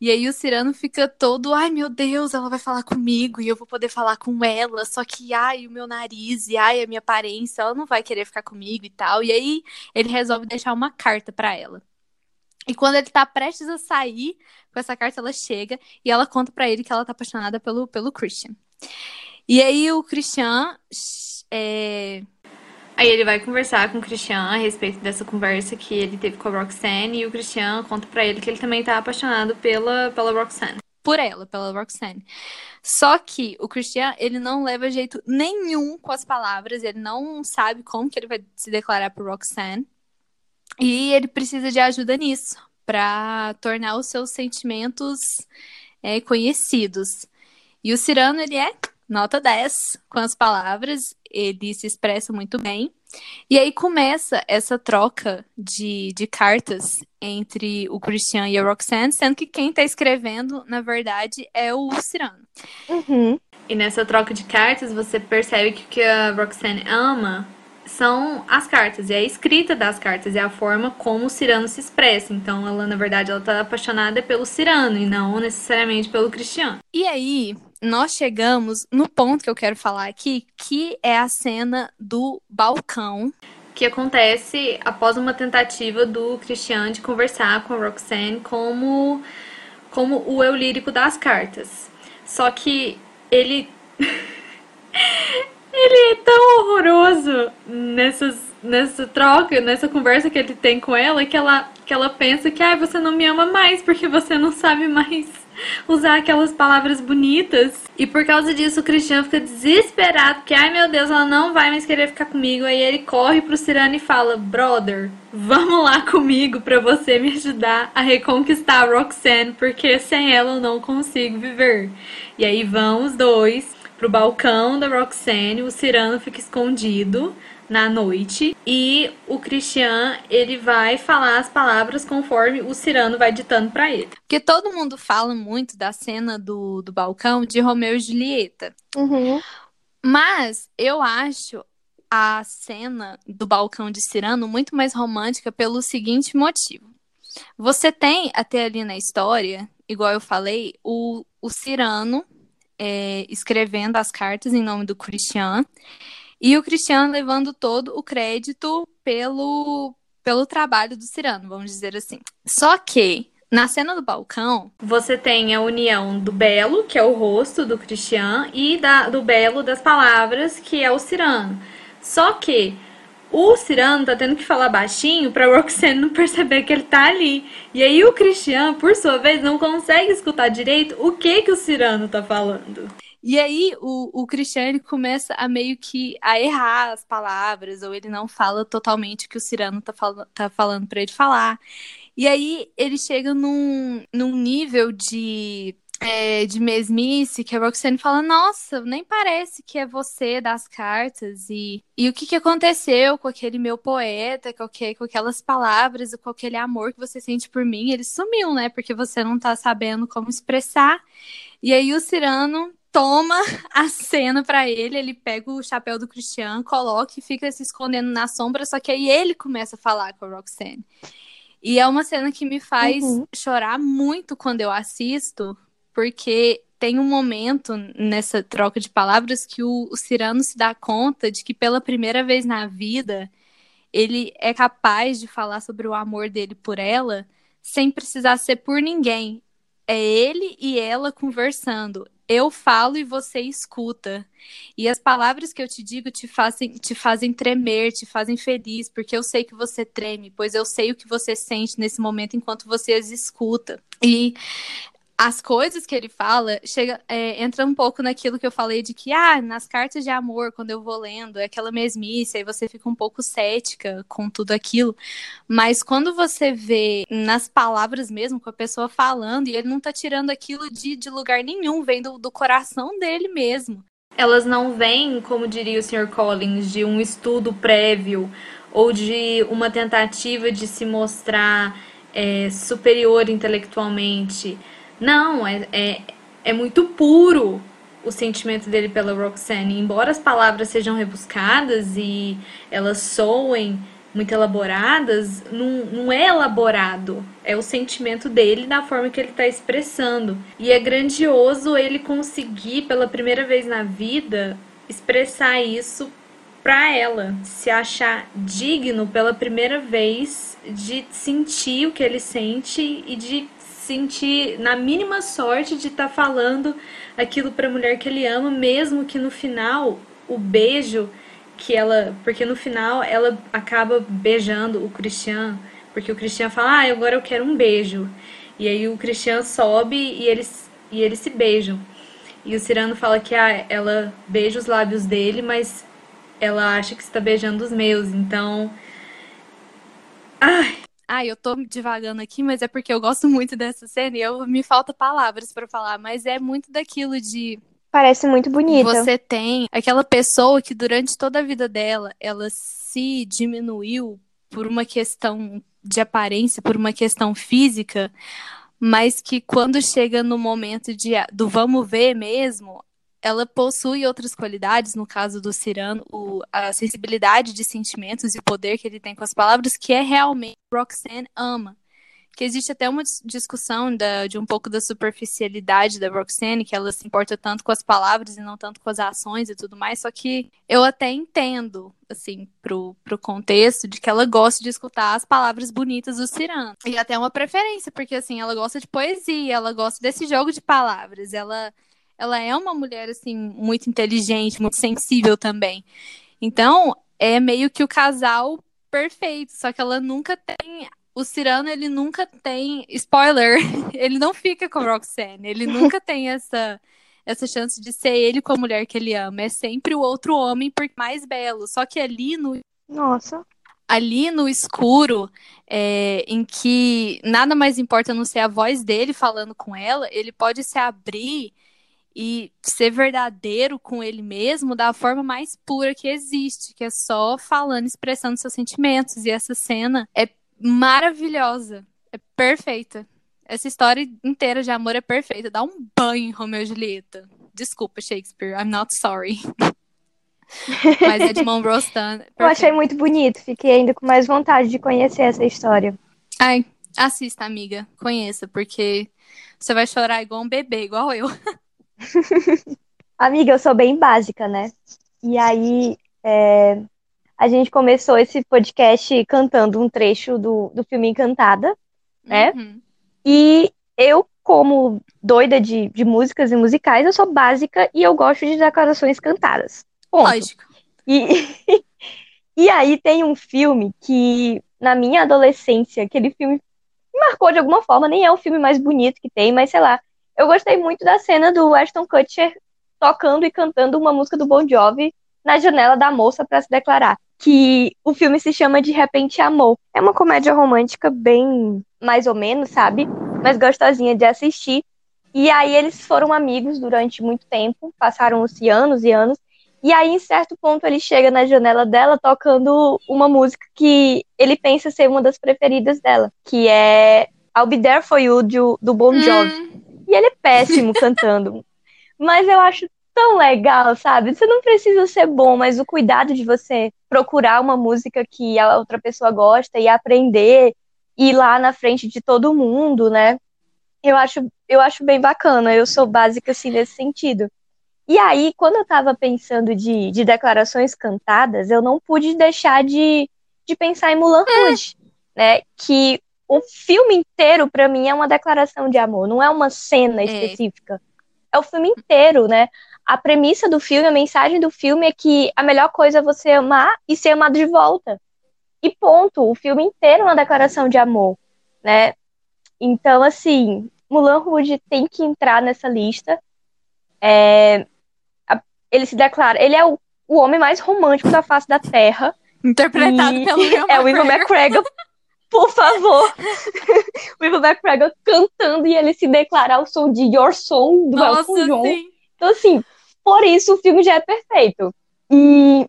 E aí o Cirano fica todo, ai meu Deus, ela vai falar comigo e eu vou poder falar com ela, só que ai o meu nariz e ai a minha aparência, ela não vai querer ficar comigo e tal. E aí ele resolve deixar uma carta para ela. E quando ele tá prestes a sair com essa carta, ela chega e ela conta para ele que ela tá apaixonada pelo, pelo Christian. E aí o Christian. É... Aí ele vai conversar com o Christian a respeito dessa conversa que ele teve com a Roxanne. E o Christian conta para ele que ele também tá apaixonado pela, pela Roxanne. Por ela, pela Roxanne. Só que o Christian, ele não leva jeito nenhum com as palavras. Ele não sabe como que ele vai se declarar pro Roxanne. E ele precisa de ajuda nisso, para tornar os seus sentimentos é, conhecidos. E o Cirano, ele é nota 10 com as palavras, ele se expressa muito bem. E aí começa essa troca de, de cartas entre o Christian e a Roxanne, sendo que quem está escrevendo, na verdade, é o Cirano. Uhum. E nessa troca de cartas, você percebe que o que a Roxanne ama são as cartas, e a escrita das cartas, e a forma como o Cirano se expressa. Então, ela, na verdade, ela tá apaixonada pelo Cirano e não necessariamente pelo Cristiano. E aí, nós chegamos no ponto que eu quero falar aqui, que é a cena do balcão. Que acontece após uma tentativa do Cristiano de conversar com a Roxanne como, como o eu lírico das cartas. Só que ele. [laughs] Ele é tão horroroso nessas, nessa troca, nessa conversa que ele tem com ela, que ela, que ela pensa que ah, você não me ama mais porque você não sabe mais usar aquelas palavras bonitas. E por causa disso o Cristiano fica desesperado, porque ai meu Deus, ela não vai mais querer ficar comigo. Aí ele corre pro Cirano e fala: "Brother, vamos lá comigo para você me ajudar a reconquistar a Roxanne, porque sem ela eu não consigo viver". E aí vão os dois pro balcão da Roxane, o Cirano fica escondido na noite e o Christian ele vai falar as palavras conforme o Cirano vai ditando para ele. Porque todo mundo fala muito da cena do, do balcão de Romeu e Julieta. Uhum. Mas eu acho a cena do balcão de Cirano muito mais romântica pelo seguinte motivo. Você tem até ali na história, igual eu falei, o, o Cirano é, escrevendo as cartas em nome do Christian e o Christian levando todo o crédito pelo, pelo trabalho do Cirano, vamos dizer assim. Só que na cena do balcão, você tem a união do Belo, que é o rosto do Christian, e da, do Belo das palavras, que é o Cirano. Só que o Cirano tá tendo que falar baixinho pra Roxanne não perceber que ele tá ali. E aí o Christian, por sua vez, não consegue escutar direito o que que o Cirano tá falando. E aí o, o Cristiano começa a meio que a errar as palavras, ou ele não fala totalmente o que o Cirano tá, fal tá falando para ele falar. E aí ele chega num, num nível de é, de mesmice, que a Roxane fala, nossa, nem parece que é você das cartas, e, e o que, que aconteceu com aquele meu poeta, com, que, com aquelas palavras, com aquele amor que você sente por mim, ele sumiu, né, porque você não tá sabendo como expressar, e aí o Cirano toma [laughs] a cena para ele, ele pega o chapéu do Christian, coloca e fica se escondendo na sombra, só que aí ele começa a falar com a Roxane. E é uma cena que me faz uhum. chorar muito quando eu assisto, porque tem um momento nessa troca de palavras que o, o Cirano se dá conta de que pela primeira vez na vida ele é capaz de falar sobre o amor dele por ela sem precisar ser por ninguém. É ele e ela conversando. Eu falo e você escuta. E as palavras que eu te digo te fazem, te fazem tremer, te fazem feliz, porque eu sei que você treme, pois eu sei o que você sente nesse momento enquanto você as escuta. E as coisas que ele fala chega é, entra um pouco naquilo que eu falei de que ah nas cartas de amor quando eu vou lendo é aquela mesmice aí você fica um pouco cética com tudo aquilo mas quando você vê nas palavras mesmo com a pessoa falando e ele não tá tirando aquilo de, de lugar nenhum vem do, do coração dele mesmo elas não vêm como diria o Sr. Collins de um estudo prévio ou de uma tentativa de se mostrar é, superior intelectualmente não, é, é, é muito puro o sentimento dele pela Roxanne. Embora as palavras sejam rebuscadas e elas soem muito elaboradas, não, não é elaborado. É o sentimento dele da forma que ele está expressando. E é grandioso ele conseguir, pela primeira vez na vida, expressar isso para ela. Se achar digno pela primeira vez de sentir o que ele sente e de sentir na mínima sorte de estar tá falando aquilo para a mulher que ele ama, mesmo que no final o beijo que ela, porque no final ela acaba beijando o Christian, porque o Christian fala: "Ah, agora eu quero um beijo". E aí o Christian sobe e eles e eles se beijam. E o Cirano fala que ah, ela beija os lábios dele, mas ela acha que está beijando os meus. Então, ai, ah, eu tô divagando aqui, mas é porque eu gosto muito dessa cena e eu, me falta palavras para falar, mas é muito daquilo de Parece muito bonita. Você tem aquela pessoa que durante toda a vida dela, ela se diminuiu por uma questão de aparência, por uma questão física, mas que quando chega no momento de, do vamos ver mesmo, ela possui outras qualidades, no caso do Cirano, o, a sensibilidade de sentimentos e o poder que ele tem com as palavras, que é realmente Roxanne ama. Que existe até uma discussão da, de um pouco da superficialidade da Roxanne, que ela se importa tanto com as palavras e não tanto com as ações e tudo mais, só que eu até entendo, assim, pro, pro contexto de que ela gosta de escutar as palavras bonitas do Cirano. E até uma preferência, porque, assim, ela gosta de poesia, ela gosta desse jogo de palavras, ela ela é uma mulher, assim, muito inteligente, muito sensível também. Então, é meio que o casal perfeito, só que ela nunca tem. O Cirano, ele nunca tem. Spoiler! [laughs] Ele não fica com Roxanne. Ele nunca tem essa, essa chance de ser ele com a mulher que ele ama. É sempre o outro homem por mais belo. Só que ali no. Nossa ali no escuro, é, em que nada mais importa não ser a voz dele falando com ela, ele pode se abrir e ser verdadeiro com ele mesmo da forma mais pura que existe, que é só falando, expressando seus sentimentos. E essa cena é maravilhosa, é perfeita. Essa história inteira de amor é perfeita. Dá um banho em Romeo e Julieta. Desculpa, Shakespeare, I'm not sorry. [laughs] Mas é de Monroe Stan. Eu achei muito bonito, fiquei ainda com mais vontade de conhecer essa história. Ai, assista, amiga, conheça, porque você vai chorar igual um bebê, igual eu. [laughs] Amiga, eu sou bem básica, né? E aí, é, a gente começou esse podcast cantando um trecho do, do filme Encantada, né? Uhum. E eu, como doida de, de músicas e musicais, eu sou básica e eu gosto de declarações cantadas. Ponto. Lógico. E, [laughs] e aí tem um filme que, na minha adolescência, aquele filme me marcou de alguma forma, nem é o filme mais bonito que tem, mas sei lá. Eu gostei muito da cena do Ashton Kutcher tocando e cantando uma música do Bon Jovi na janela da moça para se declarar. Que o filme se chama De Repente Amor. É uma comédia romântica bem mais ou menos, sabe? Mas gostosinha de assistir. E aí eles foram amigos durante muito tempo, passaram-se anos e anos. E aí, em certo ponto, ele chega na janela dela tocando uma música que ele pensa ser uma das preferidas dela, que é I'll Be There For You, do, do Bon Jovi. Hum, E ele é péssimo [laughs] cantando. Mas eu acho tão legal, sabe? Você não precisa ser bom, mas o cuidado de você procurar uma música que a outra pessoa gosta e aprender, e ir lá na frente de todo mundo, né? Eu acho, eu acho bem bacana. Eu sou básica assim nesse sentido. E aí, quando eu tava pensando de, de declarações cantadas, eu não pude deixar de, de pensar em Mulan Rouge, né? Que o filme inteiro, pra mim, é uma declaração de amor, não é uma cena É. específica. É o filme inteiro, né? A premissa do filme, a mensagem do filme é que a melhor coisa é você amar e ser amado de volta. E ponto. O filme inteiro é uma declaração de amor, né? Então, assim, Mulan Rouge tem que entrar nessa lista. É, ele se declara, ele é o, o homem mais romântico da face da Terra. Interpretado pelo Will [laughs] É o Ivan McGregor. Por favor. [laughs] o Ivan McGregor cantando e ele se declarar o som de Your Song do Nossa, Elton John. sim. Então, assim, por isso o filme já é perfeito. E,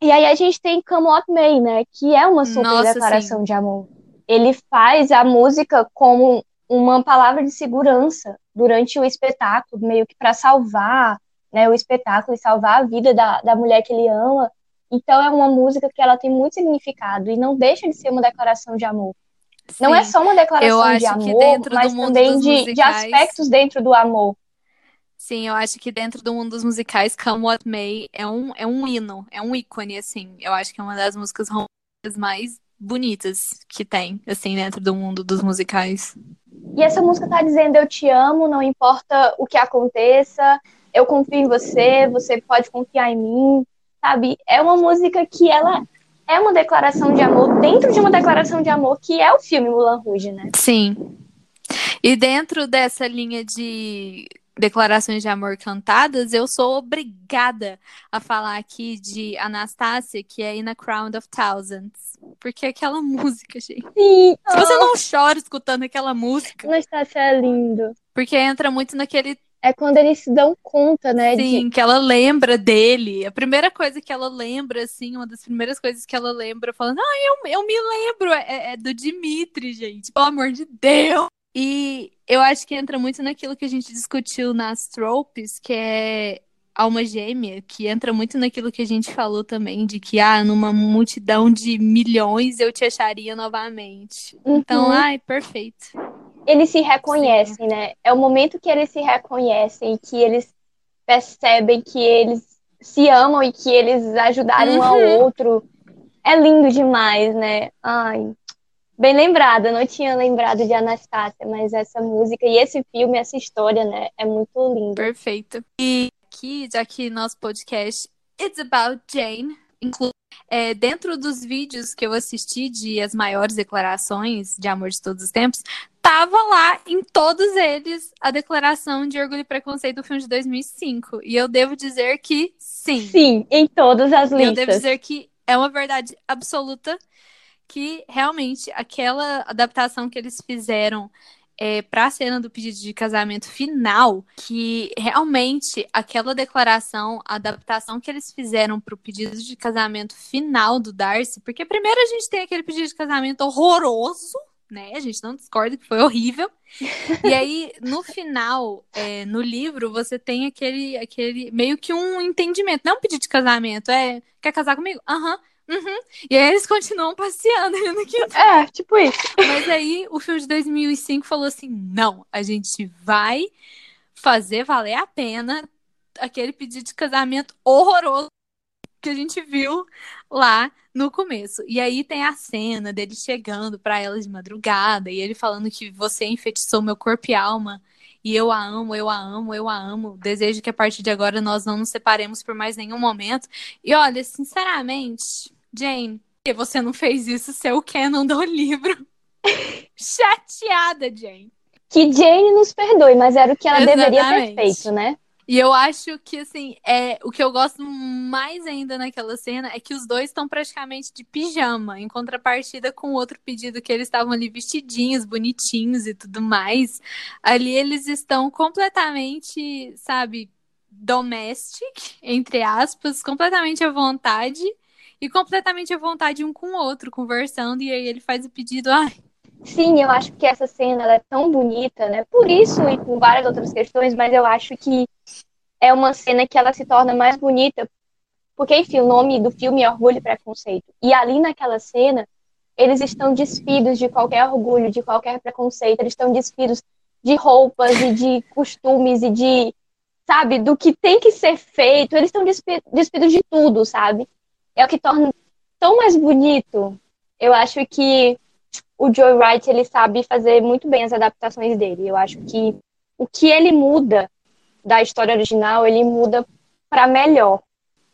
e aí a gente tem Come What May, né? Que é uma super Nossa, declaração de amor. Ele faz a música como uma palavra de segurança durante o espetáculo, meio que para salvar né, o espetáculo e salvar a vida da, da mulher que ele ama. Então é uma música que ela tem muito significado e não deixa de ser uma declaração de amor. Não é Sim. só uma declaração de amor, mas também de, de musicais- aspectos dentro do amor. Sim, eu acho que dentro do mundo dos musicais, Come What May é um, é um hino, é um ícone, assim. Eu acho que é uma das músicas românticas mais bonitas que tem, assim, dentro do mundo dos musicais. E essa música tá dizendo eu te amo, não importa o que aconteça, eu confio em você, você pode confiar em mim, sabe? É uma música que ela é uma declaração de amor dentro de uma declaração de amor que é o filme Mulan Rouge, né? Sim. E dentro dessa linha de declarações de amor cantadas, eu sou obrigada a falar aqui de Anastasia, que é In a Crown of Thousands. Porque aquela [laughs] música, gente. Sim, Se você não chora escutando aquela música, Anastácia é lindo. porque entra muito naquele É quando eles se dão conta, né? de- Sim, que ela lembra dele. A primeira coisa que ela lembra, assim, uma das primeiras coisas que ela lembra, falando, ah, eu, eu me lembro, é, é do Dimitri, gente, pelo amor de Deus. E eu acho que entra muito naquilo que a gente discutiu nas tropes, que é alma gêmea, que entra muito naquilo que a gente falou também, de que, ah, numa multidão de milhões eu te acharia novamente. Então, Uhum. ai, perfeito. Eles se reconhecem, né? É o momento que eles se reconhecem, que eles percebem que eles se amam e que eles ajudaram um ao Uhum. outro. É lindo demais, né? Ai, bem lembrado. Eu não tinha lembrado de Anastácia, mas essa música e esse filme, essa história, né? É muito lindo. Perfeito. E aqui, já que nosso podcast It's About Jane, inclui é, dentro dos vídeos que eu assisti de as maiores declarações de amor de todos os tempos, tava lá em todos eles a declaração de orgulho e preconceito do filme de 2005. E eu devo dizer que sim. Sim, em todas as E eu devo listas. dizer que é uma verdade absoluta que realmente aquela adaptação que eles fizeram é, para a cena do pedido de casamento final, que realmente aquela declaração, a adaptação que eles fizeram para o pedido de casamento final do Darcy, porque primeiro a gente tem aquele pedido de casamento horroroso, né? A gente não discorda que foi horrível. E aí, no final, é, no livro, você tem aquele, aquele meio que um entendimento. Não é um pedido de casamento, é quer casar comigo? Aham, uhum. E aí eles continuam passeando ali no quintal. É, tipo isso. Mas aí o filme de 2005 falou assim: não, a gente vai fazer valer a pena aquele pedido de casamento horroroso que a gente viu lá no começo. E aí tem a cena dele chegando para ela de madrugada e ele falando que você enfeitiçou meu corpo e alma e eu a amo, eu a amo, eu a amo. Desejo que a partir de agora nós não nos separemos por mais nenhum momento. E olha, sinceramente, Jane, que você não fez isso, seu canon do livro. [laughs] Chateada, Jane. Que Jane nos perdoe, mas era o que ela Exatamente. deveria ter feito, né? E eu acho que, assim, é o que eu gosto mais ainda naquela cena é que os dois estão praticamente de pijama, em contrapartida com o outro pedido que eles estavam ali vestidinhos, bonitinhos e tudo mais. Ali eles estão completamente, sabe, domestic, entre aspas, completamente à vontade e completamente à vontade um com o outro, conversando, e aí ele faz o pedido, ai, Sim, eu acho que essa cena é tão bonita, né? Por isso e por várias outras questões, mas eu acho que é uma cena que ela se torna mais bonita, porque, enfim, o nome do filme é Orgulho e Preconceito. E ali naquela cena, eles estão despidos de qualquer orgulho, de qualquer preconceito, eles estão despidos de roupas e de costumes e de, sabe, do que tem que ser feito, eles estão despidos de tudo, sabe? É o que torna tão mais bonito. Eu acho que o Joe Wright ele sabe fazer muito bem as adaptações dele. Eu acho que o que ele muda da história original ele muda para melhor.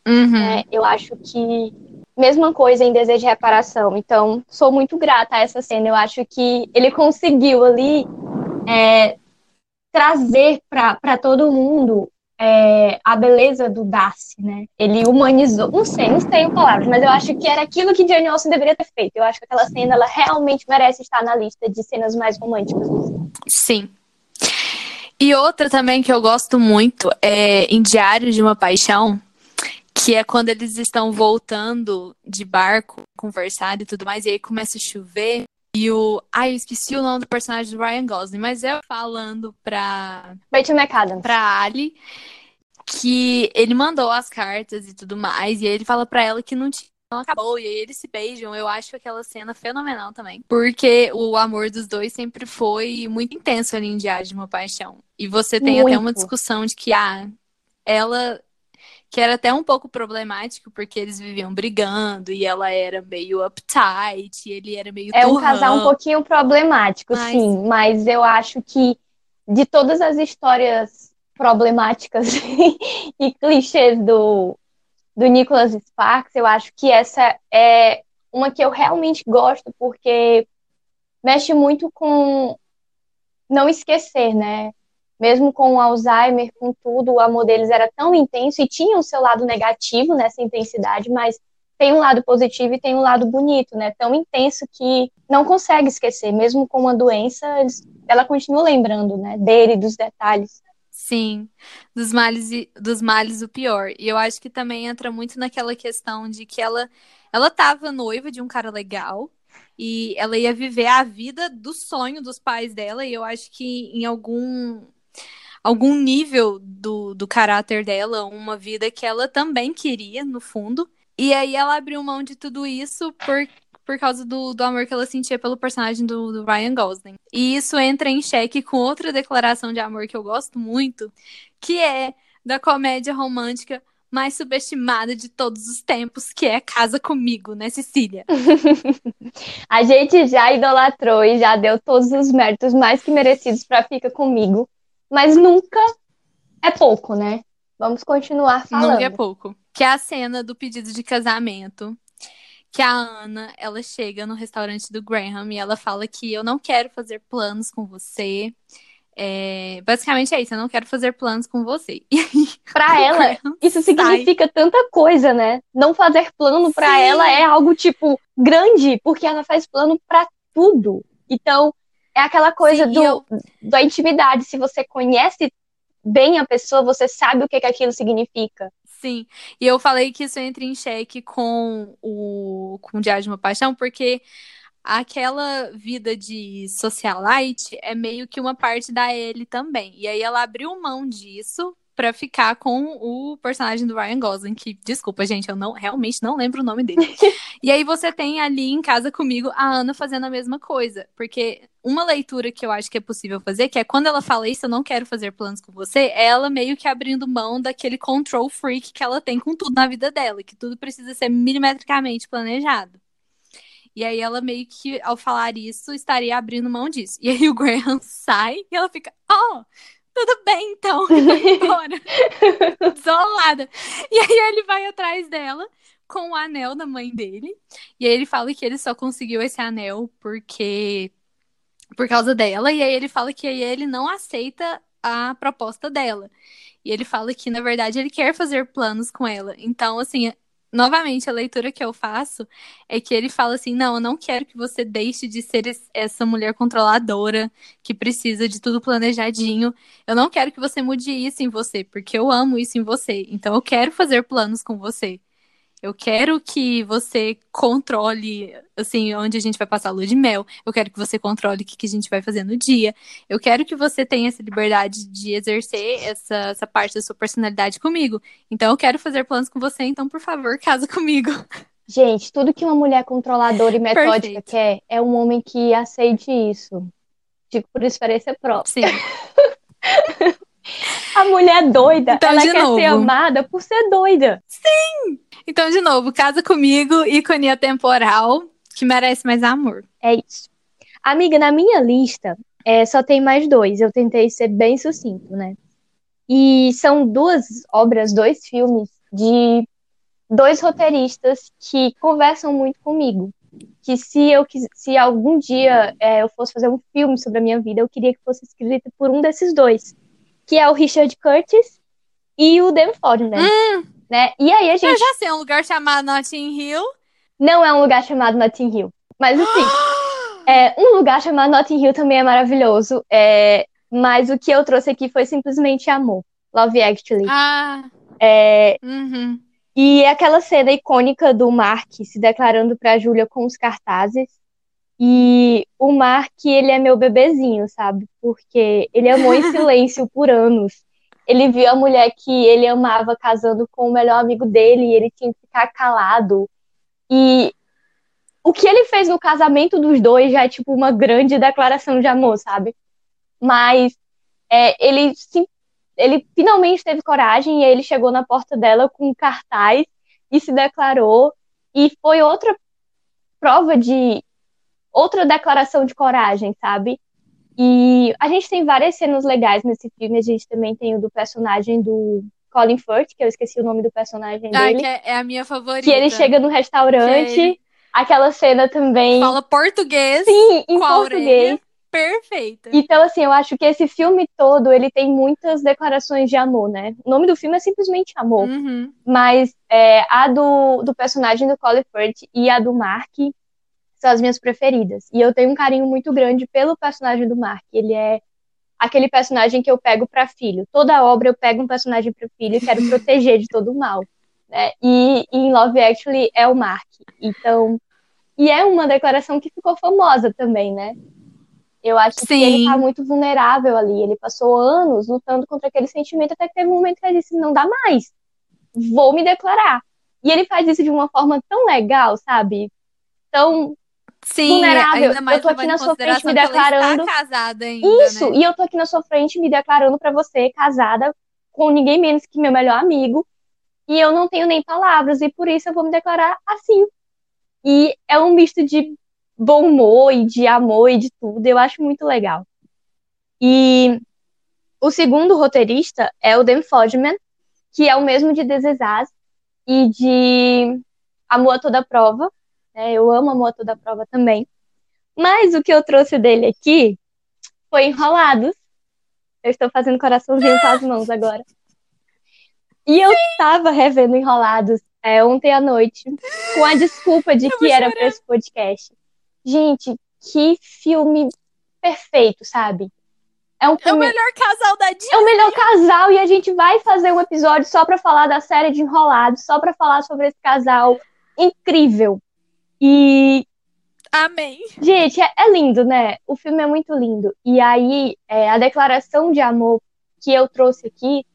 Uhum. É, eu acho que mesma coisa em Desejo de Reparação. Então, sou muito grata a essa cena. Eu acho que ele conseguiu ali é, trazer para todo mundo é, a beleza do Darcy, né? Ele humanizou, não sei, não tenho palavras, mas eu acho que era aquilo que Jane Austen deveria ter feito. Eu acho que aquela cena, ela realmente merece estar na lista de cenas mais românticas. Sim. E outra também que eu gosto muito é em Diário de uma Paixão, que é quando eles estão voltando de barco, conversar e tudo mais, e aí começa a chover. E o. Ai, eu esqueci o nome do personagem do Ryan Gosling, mas é falando pra. Rachel McAdams. Pra Ali que ele mandou as cartas e tudo mais, e aí ele fala pra ela que não tinha não acabou, e aí eles se beijam. Eu acho aquela cena fenomenal também. Porque o amor dos dois sempre foi muito intenso ali em Diário de uma Paixão. E você tem muito. até uma discussão de que, ah, ela que era até um pouco problemático, porque eles viviam brigando e ela era meio uptight, e ele era meio. É turrão. um casal um pouquinho problemático, mas... sim, mas eu acho que de todas as histórias problemáticas [laughs] e clichês do, do Nicholas Sparks, eu acho que essa é uma que eu realmente gosto, porque mexe muito com não esquecer, né? Mesmo com o Alzheimer, com tudo, o amor deles era tão intenso e tinha o seu lado negativo nessa intensidade, mas tem um lado positivo e tem um lado bonito, né? Tão intenso que não consegue esquecer, mesmo com uma doença, ela continua lembrando, né? Dele, dos detalhes. Sim, dos males e dos males o pior. E eu acho que também entra muito naquela questão de que ela ela tava noiva de um cara legal e ela ia viver a vida do sonho dos pais dela e eu acho que em algum algum nível do, do caráter dela, uma vida que ela também queria, no fundo. E aí ela abriu mão de tudo isso por, por causa do, do amor que ela sentia pelo personagem do, do Ryan Gosling. E isso entra em xeque com outra declaração de amor que eu gosto muito, que é da comédia romântica mais subestimada de todos os tempos, que é Casa Comigo, né, Cecília? [laughs] a gente já idolatrou e já deu todos os méritos mais que merecidos para Fica Comigo mas nunca é pouco, né? Vamos continuar falando. Nunca é pouco. Que é a cena do pedido de casamento. Que a Ana, ela chega no restaurante do Graham e ela fala que eu não quero fazer planos com você. É, basicamente é isso, eu não quero fazer planos com você. [laughs] Para ela, isso significa sai. tanta coisa, né? Não fazer plano para ela é algo tipo grande, porque ela faz plano para tudo. Então, é aquela coisa Sim, do, eu... da intimidade. Se você conhece bem a pessoa, você sabe o que, que aquilo significa. Sim, e eu falei que isso entra em xeque com o, com o Diário de uma Paixão, porque aquela vida de socialite é meio que uma parte da Ellie também. E aí ela abriu mão disso para ficar com o personagem do Ryan Gosling, que, desculpa, gente, eu não realmente não lembro o nome dele. [laughs] e aí você tem ali em casa comigo a Ana fazendo a mesma coisa, porque uma leitura que eu acho que é possível fazer, que é quando ela fala isso, eu não quero fazer planos com você, é ela meio que abrindo mão daquele control freak que ela tem com tudo na vida dela, que tudo precisa ser milimetricamente planejado. E aí ela meio que, ao falar isso, estaria abrindo mão disso. E aí o Graham [laughs] sai e ela fica, oh, tudo bem então, [laughs] embora. Desolada. E aí ele vai atrás dela com o anel da mãe dele. E aí ele fala que ele só conseguiu esse anel porque por causa dela. E aí ele fala que ele não aceita a proposta dela. E ele fala que, na verdade, ele quer fazer planos com ela. Então, assim, novamente, a leitura que eu faço é que ele fala assim: não, eu não quero que você deixe de ser essa mulher controladora que precisa de tudo planejadinho. Eu não quero que você mude isso em você, porque eu amo isso em você. Então, eu quero fazer planos com você. Eu quero que você controle, assim, onde a gente vai passar a lua de mel. Eu quero que você controle o que, que a gente vai fazer no dia. Eu quero que você tenha essa liberdade de exercer essa, essa parte da sua personalidade comigo. Então, eu quero fazer planos com você, então, por favor, [laughs] casa comigo. Gente, tudo que uma mulher controladora e metódica Perfeito. quer é um homem que aceite isso. Digo por experiência própria. Sim. [laughs] A mulher é doida, então, ela quer novo. ser amada por ser doida. Sim! Então, de novo, casa comigo, ícone atemporal, que merece mais amor. É isso. Amiga, na minha lista, é, só tem mais dois. Eu tentei ser bem sucinto, né? E são duas obras, dois filmes de dois roteiristas que conversam muito comigo. Que se eu se algum dia é, eu fosse fazer um filme sobre a minha vida, eu queria que fosse escrito por um desses dois que é o Richard Curtis e o Dan Fordman, hum. né? E aí a gente... Eu já sei, é um lugar chamado Notting Hill. Não é um lugar chamado Notting Hill, mas assim, [gasps] é, um lugar chamado Notting Hill também é maravilhoso, é, mas o que eu trouxe aqui foi simplesmente amor, Love Actually. Ah. É, uhum. E aquela cena icônica do Mark se declarando para Julia com os cartazes, e o Mark, ele é meu bebezinho, sabe? Porque ele amou em [laughs] silêncio por anos. Ele viu a mulher que ele amava casando com o melhor amigo dele e ele tinha que ficar calado. E o que ele fez no casamento dos dois já é tipo uma grande declaração de amor, sabe? Mas é, ele, sim, ele finalmente teve coragem e ele chegou na porta dela com um cartaz e se declarou. E foi outra prova de outra declaração de coragem, sabe? E a gente tem várias cenas legais nesse filme. A gente também tem o do personagem do Colin Firth, que eu esqueci o nome do personagem ah, dele. Que é, é, a minha favorita. Que ele chega no restaurante. Ele... Aquela cena também. Fala português. Sim, em português. Perfeita. Então, assim, eu acho que esse filme todo, ele tem muitas declarações de amor, né? O nome do filme é simplesmente Amor. Uhum. Mas é, a do, do personagem do Colin Firth e a do Mark são as minhas preferidas. E eu tenho um carinho muito grande pelo personagem do Mark. Ele é aquele personagem que eu pego para filho. Toda obra eu pego um personagem para filho e quero [laughs] proteger de todo o mal. Né? E, e em Love Actually é o Mark. Então, e é uma declaração que ficou famosa também, né? Eu acho Sim. que ele tá muito vulnerável ali. Ele passou anos lutando contra aquele sentimento até que teve um momento que ele disse: não dá mais, vou me declarar. E ele faz isso de uma forma tão legal, sabe? Tão Sim, vulnerável. Ainda mais eu tô aqui na sua frente me declarando. casada ainda, Isso, né? e eu tô aqui na sua frente me declarando para você, casada, com ninguém menos que meu melhor amigo. E eu não tenho nem palavras, e por isso eu vou me declarar assim. E é um misto de bom humor e de amor e de tudo. Eu acho muito legal. E o segundo roteirista é o Dan Fodman, que é o mesmo de Desesaz e de Amor a Toda Prova, né? Eu amo a moto da prova também. Mas o que eu trouxe dele aqui foi Enrolados. Eu estou fazendo coraçãozinho com as mãos agora. E eu estava revendo Enrolados é, ontem à noite, com a desculpa de que era para esse podcast. Gente, que filme perfeito, sabe? É, um filme... é o melhor casal da Disney. É o melhor casal e a gente vai fazer um episódio só para falar da série de Enrolados, só para falar sobre esse casal incrível. E. Amém. Gente, é, é, lindo, né? O filme é muito lindo. E aí, é, a declaração de amor que eu trouxe aqui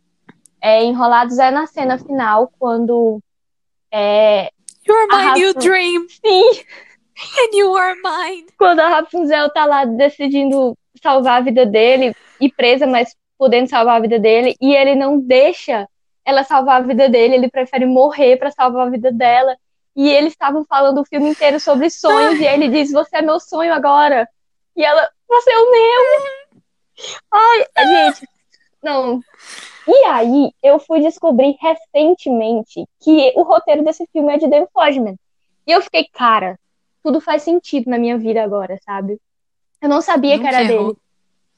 É, Enrolados é na cena final, quando. É, You're my a new dream, Sim, and you are mine. quando a Rapunzel tá lá decidindo salvar a vida dele, e presa, mas podendo salvar a vida dele, e ele não deixa ela salvar a vida dele, ele prefere morrer pra salvar a vida dela. E eles estavam falando o filme inteiro sobre sonhos, e aí ele diz: Você é meu sonho agora. E ela, Você é o meu. Ai, gente, não. E aí, eu fui descobrir recentemente que o roteiro desse filme é de Dan Fogman. E eu fiquei, cara, tudo faz sentido na minha vida agora, sabe? Eu não sabia que Nunca era errou. dele.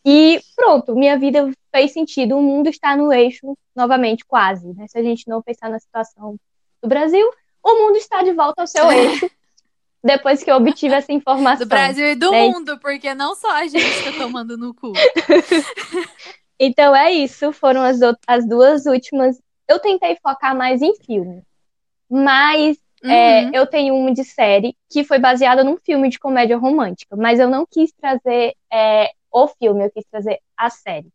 E pronto, minha vida fez sentido. O mundo está no eixo, novamente, quase. Né? Se a gente não pensar na situação do Brasil, o mundo está de volta ao seu eixo. Depois que eu obtive essa informação. Do Brasil e do né? mundo, porque não só a gente tá tomando no cu. [laughs] Então é isso, foram as, as duas últimas. Eu tentei focar mais em filme, mas é, Uhum. eu tenho uma de série que foi baseada num filme de comédia romântica, mas eu não quis trazer é, o filme, eu quis trazer a série,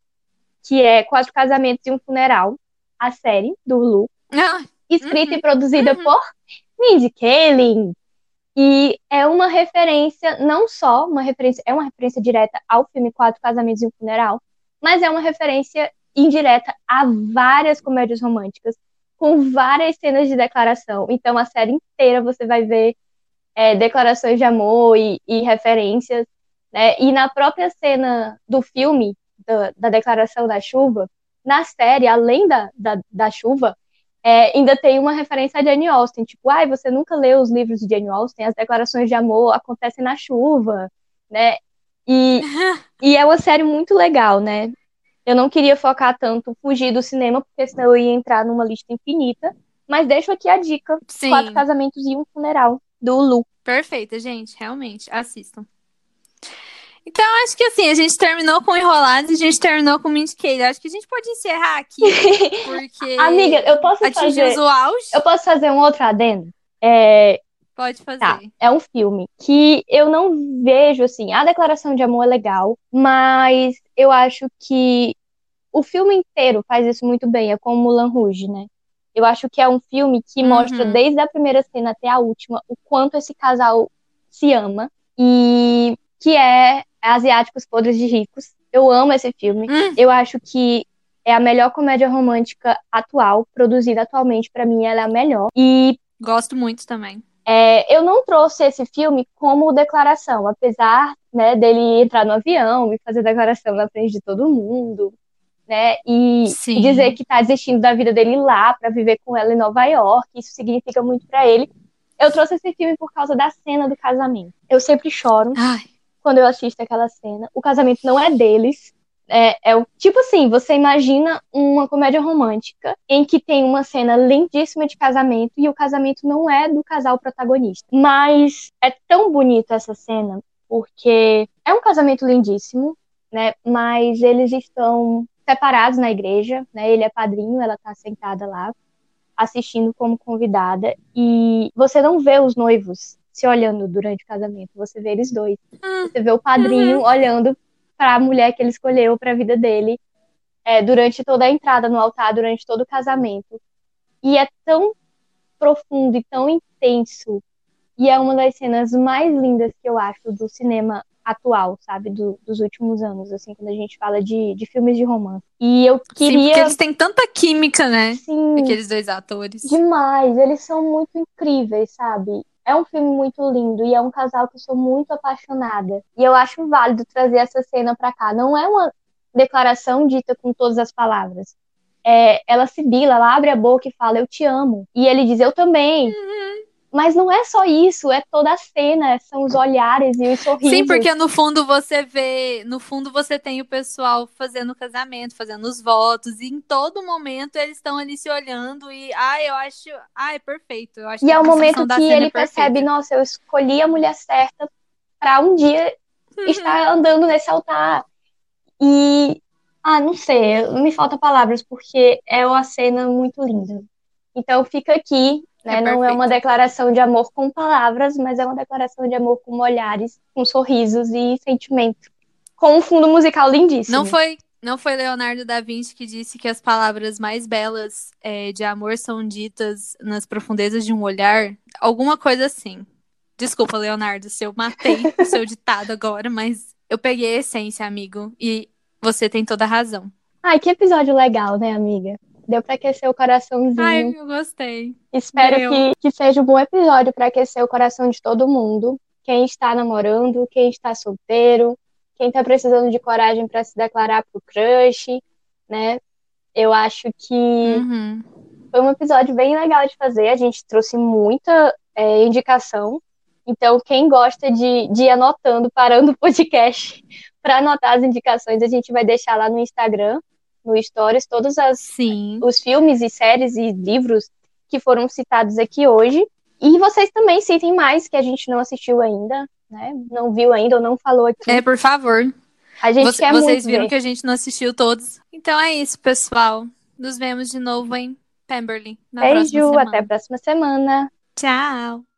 que é Quatro Casamentos e um Funeral, a série do Hulu, Ah, escrita Uhum, e produzida uhum. por Mindy Kaling. E é uma referência, não só uma referência, é uma referência direta ao filme Quatro Casamentos e um Funeral, mas é uma referência indireta a várias comédias românticas, com várias cenas de declaração. Então, a série inteira você vai ver é, declarações de amor e, e referências, né? E na própria cena do filme, da, da declaração da chuva, na série, além da, da, da chuva, é, ainda tem uma referência a Jane Austen, tipo, ai, você nunca leu os livros de Jane Austen, as declarações de amor acontecem na chuva, né? E, [laughs] e é uma série muito legal, né? Eu não queria focar tanto, fugir do cinema, porque senão eu ia entrar numa lista infinita. Mas deixo aqui a dica: Sim, Quatro Casamentos e um Funeral, do Lu. perfeita, gente. Realmente, assistam. Então, acho que assim, a gente terminou com Enrolados e a gente terminou com Mint Cake. Acho que a gente pode encerrar aqui, [laughs] porque Amiga, eu posso fazer. o auge. Eu posso fazer um outro adendo? É, Pode fazer. Tá, é um filme que eu não vejo assim. A declaração de amor é legal, mas eu acho que o filme inteiro faz isso muito bem. É como Moulin Rouge, né? Eu acho que é um filme que Uhum. mostra desde a primeira cena até a última o quanto esse casal se ama e que é Asiáticos Podres de Ricos. Eu amo esse filme. Hum. Eu acho que é a melhor comédia romântica atual, produzida atualmente. Pra mim, ela é a melhor. E Gosto muito também. é, eu não trouxe esse filme como declaração, apesar, né, dele entrar no avião e fazer declaração na frente de todo mundo, né, e Sim. dizer que tá desistindo da vida dele lá pra viver com ela em Nova York, isso significa muito pra ele. Eu trouxe esse filme por causa da cena do casamento. Eu sempre choro Ai, quando eu assisto aquela cena. O casamento não é deles. É, é o tipo assim, você imagina uma comédia romântica em que tem uma cena lindíssima de casamento e o casamento não é do casal protagonista. Mas é tão bonito essa cena porque é um casamento lindíssimo, né? Mas eles estão separados na igreja, né? Ele é padrinho, ela tá sentada lá assistindo como convidada e você não vê os noivos se olhando durante o casamento, você vê eles dois. Hum, Você vê o padrinho olhando para a mulher que ele escolheu para a vida dele é, durante toda a entrada no altar, durante todo o casamento. E é tão profundo e tão intenso. E é uma das cenas mais lindas que eu acho do cinema atual, sabe? Do- dos últimos anos, assim, quando a gente fala de, de filmes de romance. E eu Sim, porque queria. eles têm tanta química, né? Sim, Aqueles dois atores. Demais, eles são muito incríveis, sabe? É um filme muito lindo e é um casal que eu sou muito apaixonada. E eu acho válido trazer essa cena pra cá. Não é uma declaração dita com todas as palavras. É, ela sibila, ela abre a boca e fala, eu te amo. E ele diz, eu também. Mas não é só isso, é toda a cena, são os olhares e os sorrisos. Sim, porque no fundo você vê, no fundo você tem o pessoal fazendo o casamento, fazendo os votos, e em todo momento eles estão ali se olhando e, ai, eu acho, ai, perfeito. Eu acho E que é o momento que cena ele é percebe, nossa, eu escolhi a mulher certa pra um dia Uhum. estar andando nesse altar. E, ah, não sei, me faltam palavras, porque é uma cena muito linda. Então fica aqui, né? É não é uma declaração de amor com palavras, mas é uma declaração de amor com olhares, com sorrisos e sentimento. Com um fundo musical lindíssimo. Não foi, Não foi Leonardo da Vinci que disse que as palavras mais belas é, de amor são ditas nas profundezas de um olhar? Alguma coisa assim. Desculpa, Leonardo, se eu matei o seu [laughs] ditado agora, mas eu peguei a essência, amigo. E você tem toda a razão. Ai, que episódio legal, né, amiga? Deu para aquecer o coraçãozinho. Ai, eu gostei. Espero que, que seja um bom episódio para aquecer o coração de todo mundo. Quem está namorando, quem está solteiro, quem está precisando de coragem para se declarar pro crush, né? Eu acho que uhum. foi um episódio bem legal de fazer. A gente trouxe muita é, indicação. Então, quem gosta de, de ir anotando, parando o podcast [laughs] para anotar as indicações, a gente vai deixar lá no Instagram no Stories todos as, Sim. os filmes e séries e livros que foram citados aqui hoje. E vocês também citem mais que a gente não assistiu ainda, né? Não viu ainda ou não falou aqui. É, por favor. A gente Você, quer vocês muito viram ver. que a gente não assistiu todos. Então é isso, pessoal. Nos vemos de novo em Pemberley na próxima Beijo, semana. até a próxima semana. Tchau.